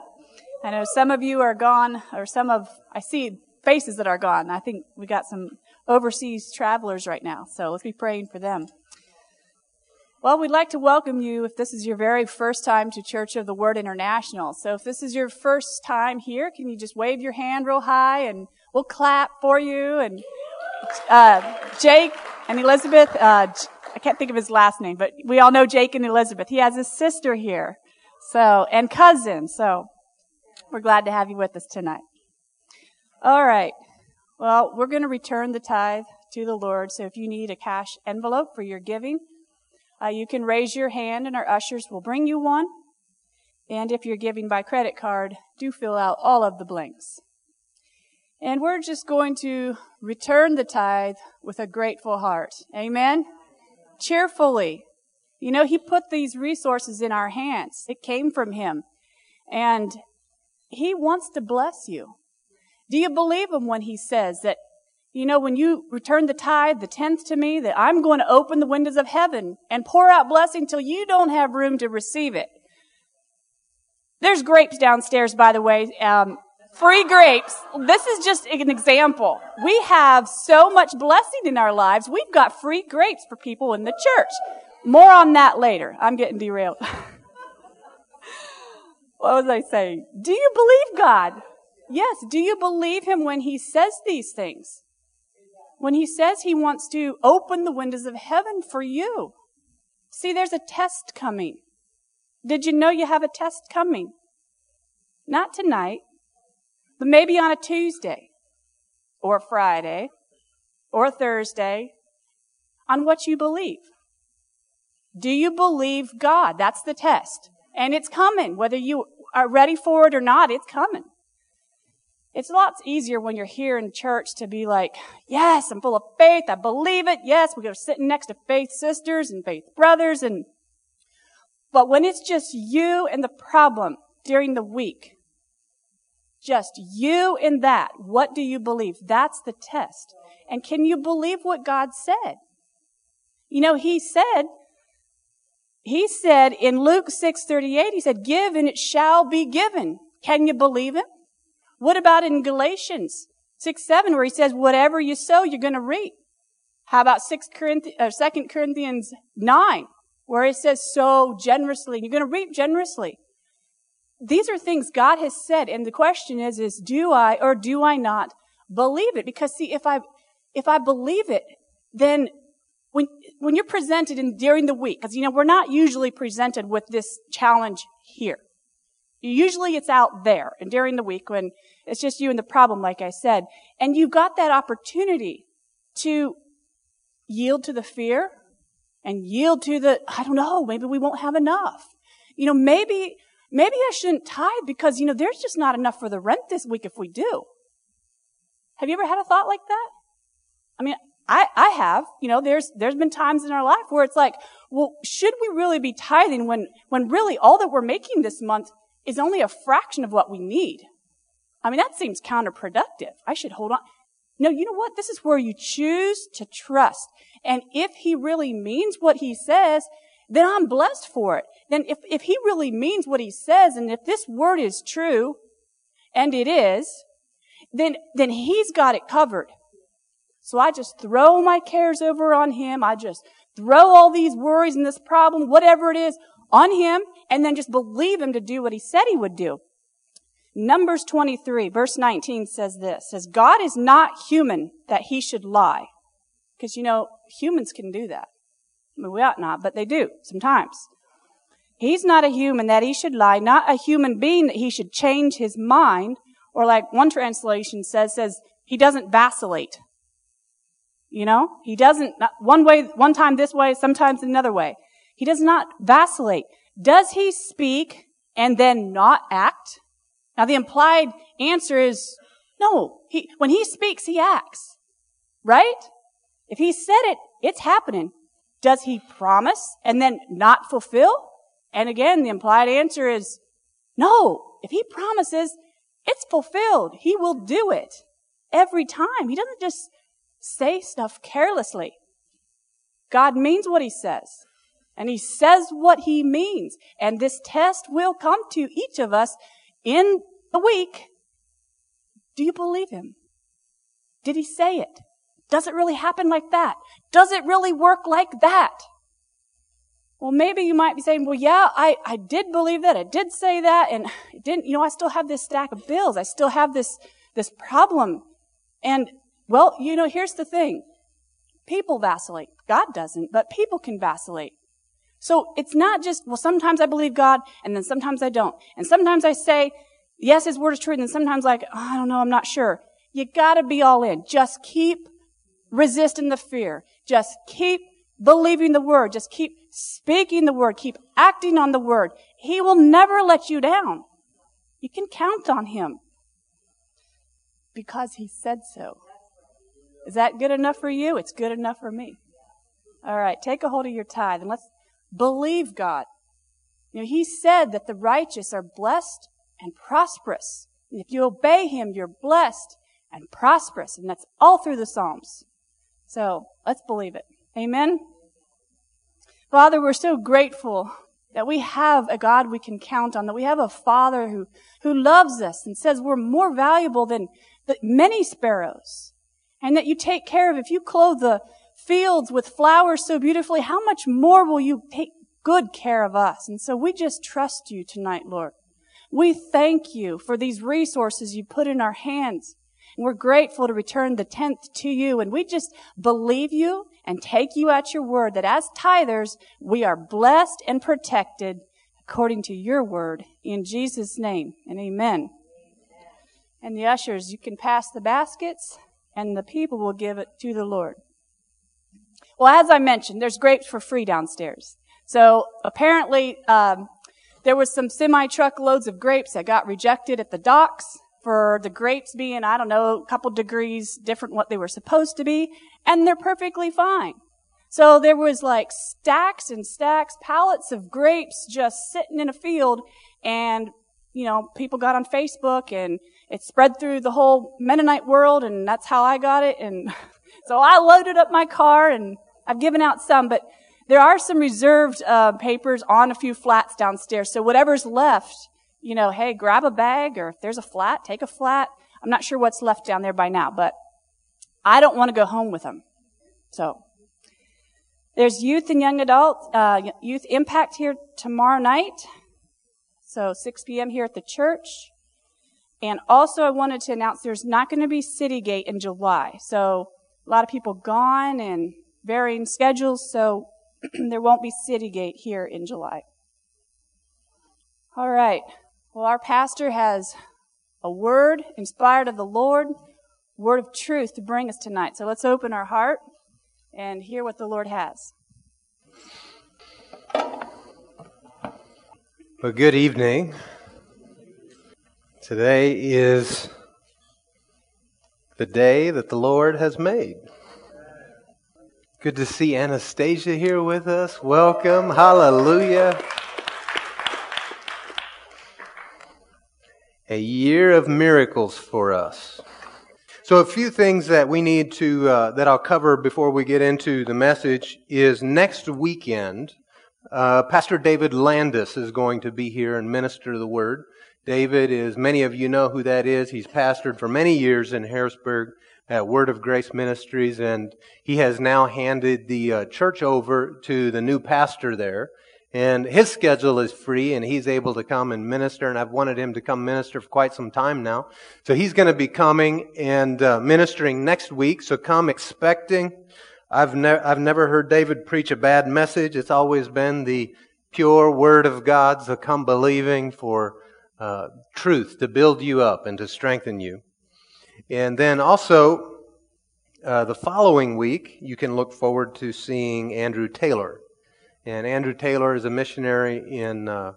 I know some of you are gone, or some of, I see faces that are gone. I think we got some overseas travelers right now, so let's be praying for them. Well, we'd like to welcome you if this is your very first time to Church of the Word International. So if this is your first time here, can you just wave your hand real high and we'll clap for you? And uh, Jake and Elizabeth, uh, I can't think of his last name, but we all know Jake and Elizabeth. He has his sister here. So, and cousin. So, we're glad to have you with us tonight. All right. Well, we're going to return the tithe to the Lord. So if you need a cash envelope for your giving, uh, you can raise your hand and our ushers will bring you one. And if you're giving by credit card, do fill out all of the blanks. And we're just going to return the tithe with a grateful heart. Amen cheerfully. You know, He put these resources in our hands. It came from Him. And He wants to bless you. Do you believe Him when He says that, you know, when you return the tithe, the tenth to me, that I'm going to open the windows of heaven and pour out blessing till you don't have room to receive it? There's grapes downstairs, by the way. Um, free grapes. This is just an example. We have so much blessing in our lives. We've got free grapes for people in the church. More on that later. I'm getting derailed. what was I saying? Do you believe God? Yes. Do you believe Him when He says these things? When He says He wants to open the windows of heaven for you. See, there's a test coming. Did you know you have a test coming? Not tonight, but maybe on a Tuesday or a Friday or a Thursday on what you believe. Do you believe God? That's the test. And it's coming. Whether you are ready for it or not, it's coming. It's lots easier when you're here in church to be like, yes, I'm full of faith. I believe it. Yes, we're sitting next to faith sisters and faith brothers. And, but when it's just you and the problem during the week, just you and that, what do you believe? That's the test. And can you believe what God said? You know, He said, He said in Luke 6:38, He said, give and it shall be given. Can you believe Him? What about in Galatians 6, 7, where he says, whatever you sow, you're going to reap? How about 6 Corinthians, uh, or 2 Corinthians 9, where it says, sow generously, you're going to reap generously. These are things God has said, and the question is, is do I or do I not believe it? Because see, if I, if I believe it, then when, when you're presented in during the week, because you know, we're not usually presented with this challenge here. Usually it's out there and during the week when it's just you and the problem, like I said. And you've got that opportunity to yield to the fear and yield to the, I don't know, maybe we won't have enough. You know, maybe, maybe I shouldn't tithe because, you know, there's just not enough for the rent this week if we do. Have you ever had a thought like that? I mean, I, I have, you know, there's, there's been times in our life where it's like, well, should we really be tithing when, when really all that we're making this month is only a fraction of what we need. I mean, that seems counterproductive. I should hold on. No, you know what? This is where you choose to trust. And if he really means what he says, then I'm blessed for it. Then if, if he really means what he says, and if this word is true, and it is, then, then he's got it covered. So I just throw my cares over on him. I just throw all these worries and this problem, whatever it is, on him and then just believe him to do what he said he would do. Numbers 23 verse 19 says this, says God is not human that he should lie. Because you know, humans can do that. I mean, we ought not, but they do sometimes. He's not a human that he should lie, not a human being that he should change his mind, or like one translation says, says he doesn't vacillate. You know, he doesn't, one way, one time this way, sometimes another way. He does not vacillate. Does he speak and then not act? Now the implied answer is no. He, when he speaks, he acts. Right? If he said it, it's happening. Does he promise and then not fulfill? And again, the implied answer is no. If he promises, it's fulfilled. He will do it every time. He doesn't just say stuff carelessly. God means what he says. And he says what he means. And this test will come to each of us in the week. Do you believe him? Did he say it? Does it really happen like that? Does it really work like that? Well, maybe you might be saying, well, yeah, I, I did believe that. I did say that. And it didn't, you know, I still have this stack of bills. I still have this, this problem. And, well, you know, here's the thing. People vacillate. God doesn't, but people can vacillate. So it's not just, well, sometimes I believe God and then sometimes I don't. And sometimes I say, yes, His word is true. And then sometimes like, oh, I don't know, I'm not sure. You gotta be all in. Just keep resisting the fear. Just keep believing the word. Just keep speaking the word. Keep acting on the word. He will never let you down. You can count on Him because He said so. Is that good enough for you? It's good enough for me. All right, take a hold of your tithe and let's Believe God. You know, he said that the righteous are blessed and prosperous. And if you obey him, you're blessed and prosperous. And that's all through the Psalms. So let's believe it. Amen. Father, we're so grateful that we have a God we can count on, that we have a Father who, who loves us and says we're more valuable than the many sparrows. And that you take care of, if you clothe the, fields with flowers so beautifully, how much more will you take good care of us? And so we just trust you tonight, Lord. We thank you for these resources you put in our hands. And we're grateful to return the tenth to you. And we just believe you and take you at your word that as tithers, we are blessed and protected according to your word in Jesus' name. And amen. And the ushers, you can pass the baskets and the people will give it to the Lord. Well, as I mentioned, there's grapes for free downstairs. So apparently, um, there was some semi-truck loads of grapes that got rejected at the docks for the grapes being, I don't know, a couple degrees different what they were supposed to be, and they're perfectly fine. So there was like stacks and stacks, pallets of grapes just sitting in a field, and you know, people got on Facebook and it spread through the whole Mennonite world, and that's how I got it. And so I loaded up my car and I've given out some, but there are some reserved uh, papers on a few flats downstairs. So whatever's left, you know, hey, grab a bag, or if there's a flat, take a flat. I'm not sure what's left down there by now, but I don't want to go home with them. So there's youth and young adult uh, youth impact here tomorrow night. So 6 p.m. here at the church. And also I wanted to announce there's not going to be Citygate in July. So a lot of people gone and varying schedules, so there won't be Citygate here in July. All right. Well, our pastor has a word inspired of the Lord, word of truth to bring us tonight. So let's open our heart and hear what the Lord has. Well, good evening. Today is the day that the Lord has made. Good to see Anastasia here with us. Welcome. Hallelujah. A year of miracles for us. So, a few things that we need to, uh, that I'll cover before we get into the message is next weekend, uh, Pastor David Landis is going to be here and minister the word. David is, many of you know who that is. He's pastored for many years in Harrisburg at Word of Grace Ministries, and he has now handed the uh, church over to the new pastor there. And his schedule is free, and he's able to come and minister. And I've wanted him to come minister for quite some time now. So he's going to be coming and uh, ministering next week. So come expecting. I've, ne- I've never heard David preach a bad message. It's always been the pure Word of God. So come believing for uh, truth to build you up and to strengthen you. And then also, uh, the following week, you can look forward to seeing Andrew Taylor. And Andrew Taylor is a missionary in. Uh,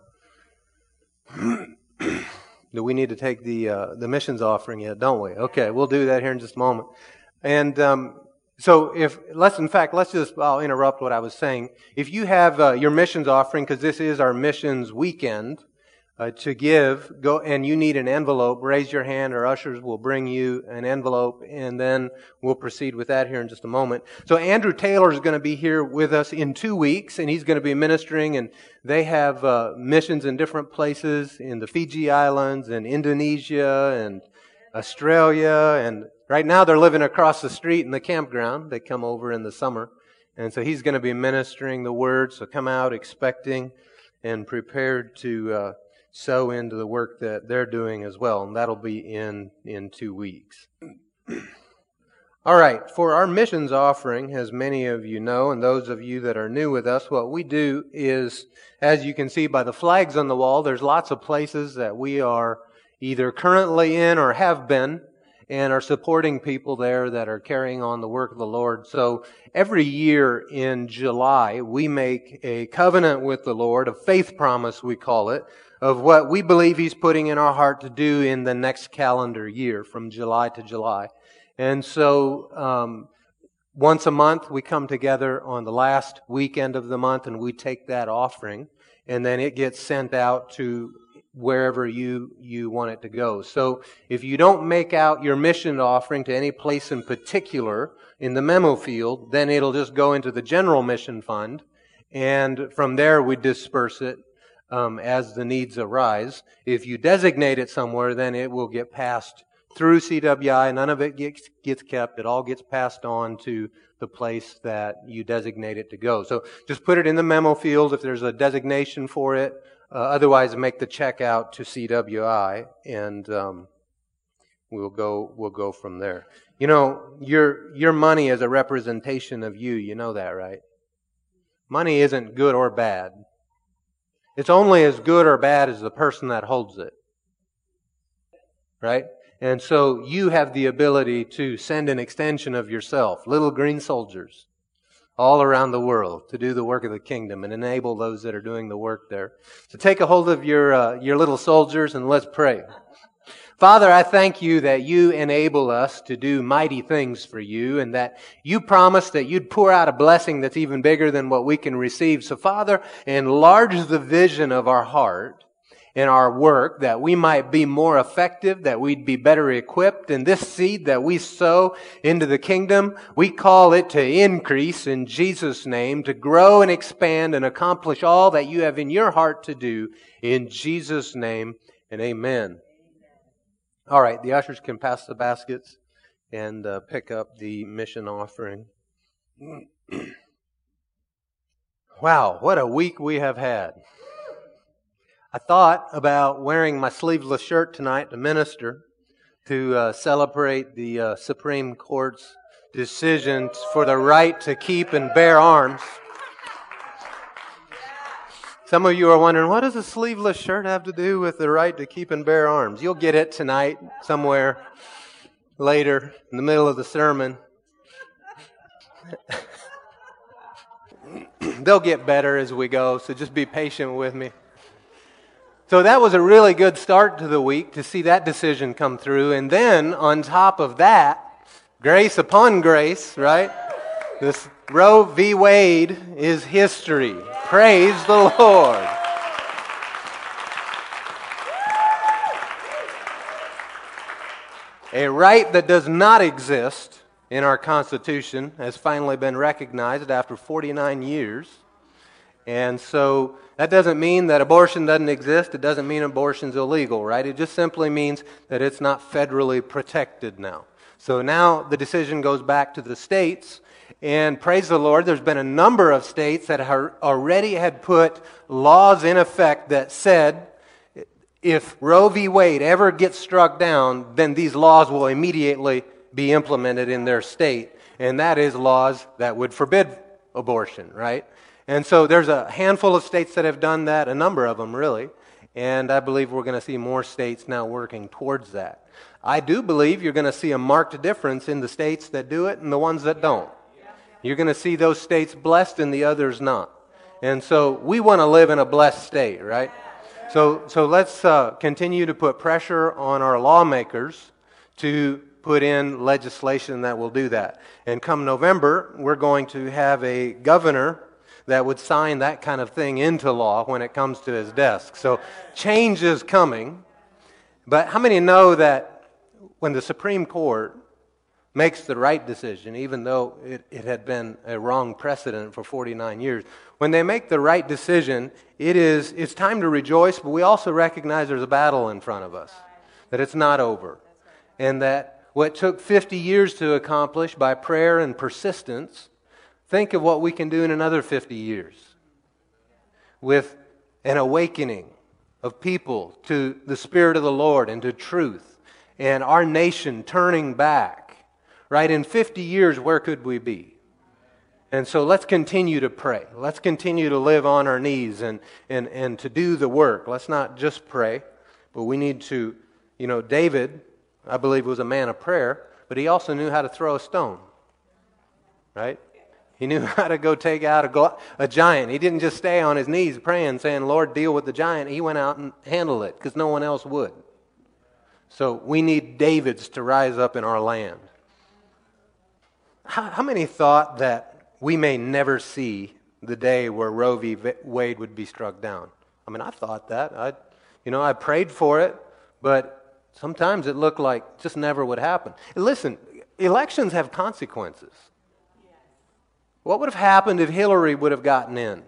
do we need to take the uh, the missions offering yet? Don't we? Okay, we'll do that here in just a moment. And um, so, if let's in fact, let's just I'll interrupt what I was saying. If you have uh, your missions offering, because this is our missions weekend, uh, to give, go and you need an envelope, raise your hand or ushers will bring you an envelope and then we'll proceed with that here in just a moment. So Andrew Taylor is going to be here with us in two weeks and he's going to be ministering and they have uh, missions in different places in the Fiji Islands and Indonesia and Australia and right now they're living across the street in the campground. They come over in the summer. And so he's going to be ministering the word. So come out expecting and prepared to uh, sow into the work that they're doing as well, and that'll be in in two weeks. All right, for our missions offering, as many of you know, and those of you that are new with us, what we do is, as you can see by the flags on the wall, there's lots of places that we are either currently in or have been and are supporting people there that are carrying on the work of the Lord. So every year in July, we make a covenant with the Lord, a faith promise, we call it, of what we believe He's putting in our heart to do in the next calendar year from July to July. And so, um, once a month we come together on the last weekend of the month and we take that offering and then it gets sent out to wherever you, you want it to go. So if you don't make out your mission offering to any place in particular in the memo field, then it'll just go into the general mission fund. And from there we disperse it um, as the needs arise. If you designate it somewhere, then it will get passed through CWI. None of it gets, gets kept. It all gets passed on to the place that you designate it to go. So just put it in the memo field if there's a designation for it. Uh, otherwise, make the check out to CWI, and um, we'll go we'll go from there. You know, your your money is a representation of you. You know that, right? Money isn't good or bad. It's only as good or bad as the person that holds it. Right? And so you have the ability to send an extension of yourself, little green soldiers. all around the world to do the work of the kingdom and enable those that are doing the work there. So take a hold of your, uh, your little soldiers and let's pray. Father, I thank you that you enable us to do mighty things for you and that you promised that you'd pour out a blessing that's even bigger than what we can receive. So Father, enlarge the vision of our heart in our work that we might be more effective, that we'd be better equipped. And this seed that we sow into the kingdom, we call it to increase in Jesus' name, to grow and expand and accomplish all that you have in your heart to do in Jesus' name and amen. All right, the ushers can pass the baskets and uh, pick up the mission offering. wow, what a week we have had. I thought about wearing my sleeveless shirt tonight to minister to uh, celebrate the uh, Supreme Court's decision for the right to keep and bear arms. Some of you are wondering, what does a sleeveless shirt have to do with the right to keep and bear arms? You'll get it tonight, somewhere later, in the middle of the sermon. They'll get better as we go, so just be patient with me. So that was a really good start to the week to see that decision come through. And then on top of that, grace upon grace, right? This Roe v. Wade is history. Praise the Lord. A right that does not exist in our Constitution has finally been recognized after 49 years. And so that doesn't mean that abortion doesn't exist. It doesn't mean abortion's illegal, right? It just simply means that it's not federally protected now. So now the decision goes back to the states and praise the Lord, there's been a number of states that already had put laws in effect that said if Roe v. Wade ever gets struck down, then these laws will immediately be implemented in their state. And that is laws that would forbid abortion, right? And so there's a handful of states that have done that, a number of them really. And I believe we're going to see more states now working towards that. I do believe you're going to see a marked difference in the states that do it and the ones that don't. You're going to see those states blessed and the others not. And so we want to live in a blessed state, right? So, so let's uh, continue to put pressure on our lawmakers to put in legislation that will do that. And come November, we're going to have a governor that would sign that kind of thing into law when it comes to his desk. So change is coming. But how many know that when the Supreme Court makes the right decision, even though it, it had been a wrong precedent for 49 years. When they make the right decision, it is, it's time to rejoice, but we also recognize there's a battle in front of us, that it's not over. And that what took 50 years to accomplish by prayer and persistence, think of what we can do in another 50 years with an awakening of people to the Spirit of the Lord and to truth, and our nation turning back right? In 50 years, where could we be? And so let's continue to pray. Let's continue to live on our knees and, and, and to do the work. Let's not just pray, but we need to, you know, David, I believe, was a man of prayer, but he also knew how to throw a stone, right? He knew how to go take out a, a giant. He didn't just stay on his knees praying, saying, Lord, deal with the giant. He went out and handled it because no one else would. So we need Davids to rise up in our land. How, how many thought that we may never see the day where Roe v. Wade would be struck down? I mean, I thought that. I, you know, I prayed for it, but sometimes it looked like just never would happen. Listen, elections have consequences. What would have happened if Hillary would have gotten in?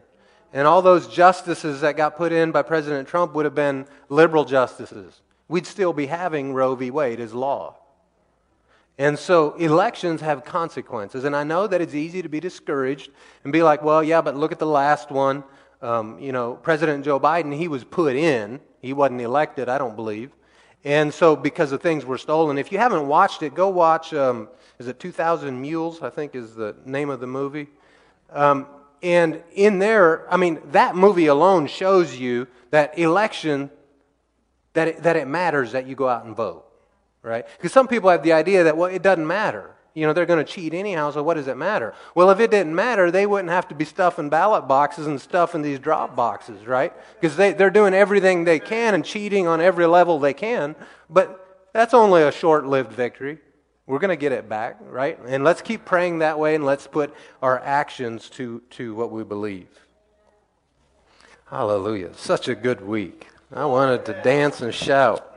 And all those justices that got put in by President Trump would have been liberal justices. We'd still be having Roe v. Wade as law. And so elections have consequences. And I know that it's easy to be discouraged and be like, well, yeah, but look at the last one. Um, you know, President Joe Biden, he was put in. He wasn't elected, I don't believe. And so because the things were stolen, if you haven't watched it, go watch, um, is it 2000 Mules, I think is the name of the movie. Um, and in there, I mean, that movie alone shows you that election, that it, that it matters that you go out and vote right? Because some people have the idea that, well, it doesn't matter. You know, they're going to cheat anyhow, so what does it matter? Well, if it didn't matter, they wouldn't have to be stuffing ballot boxes and stuffing these drop boxes, right? Because they, they're doing everything they can and cheating on every level they can. But that's only a short lived victory. We're going to get it back, right? And let's keep praying that way and let's put our actions to, to what we believe. Hallelujah. Such a good week. I wanted to dance and shout.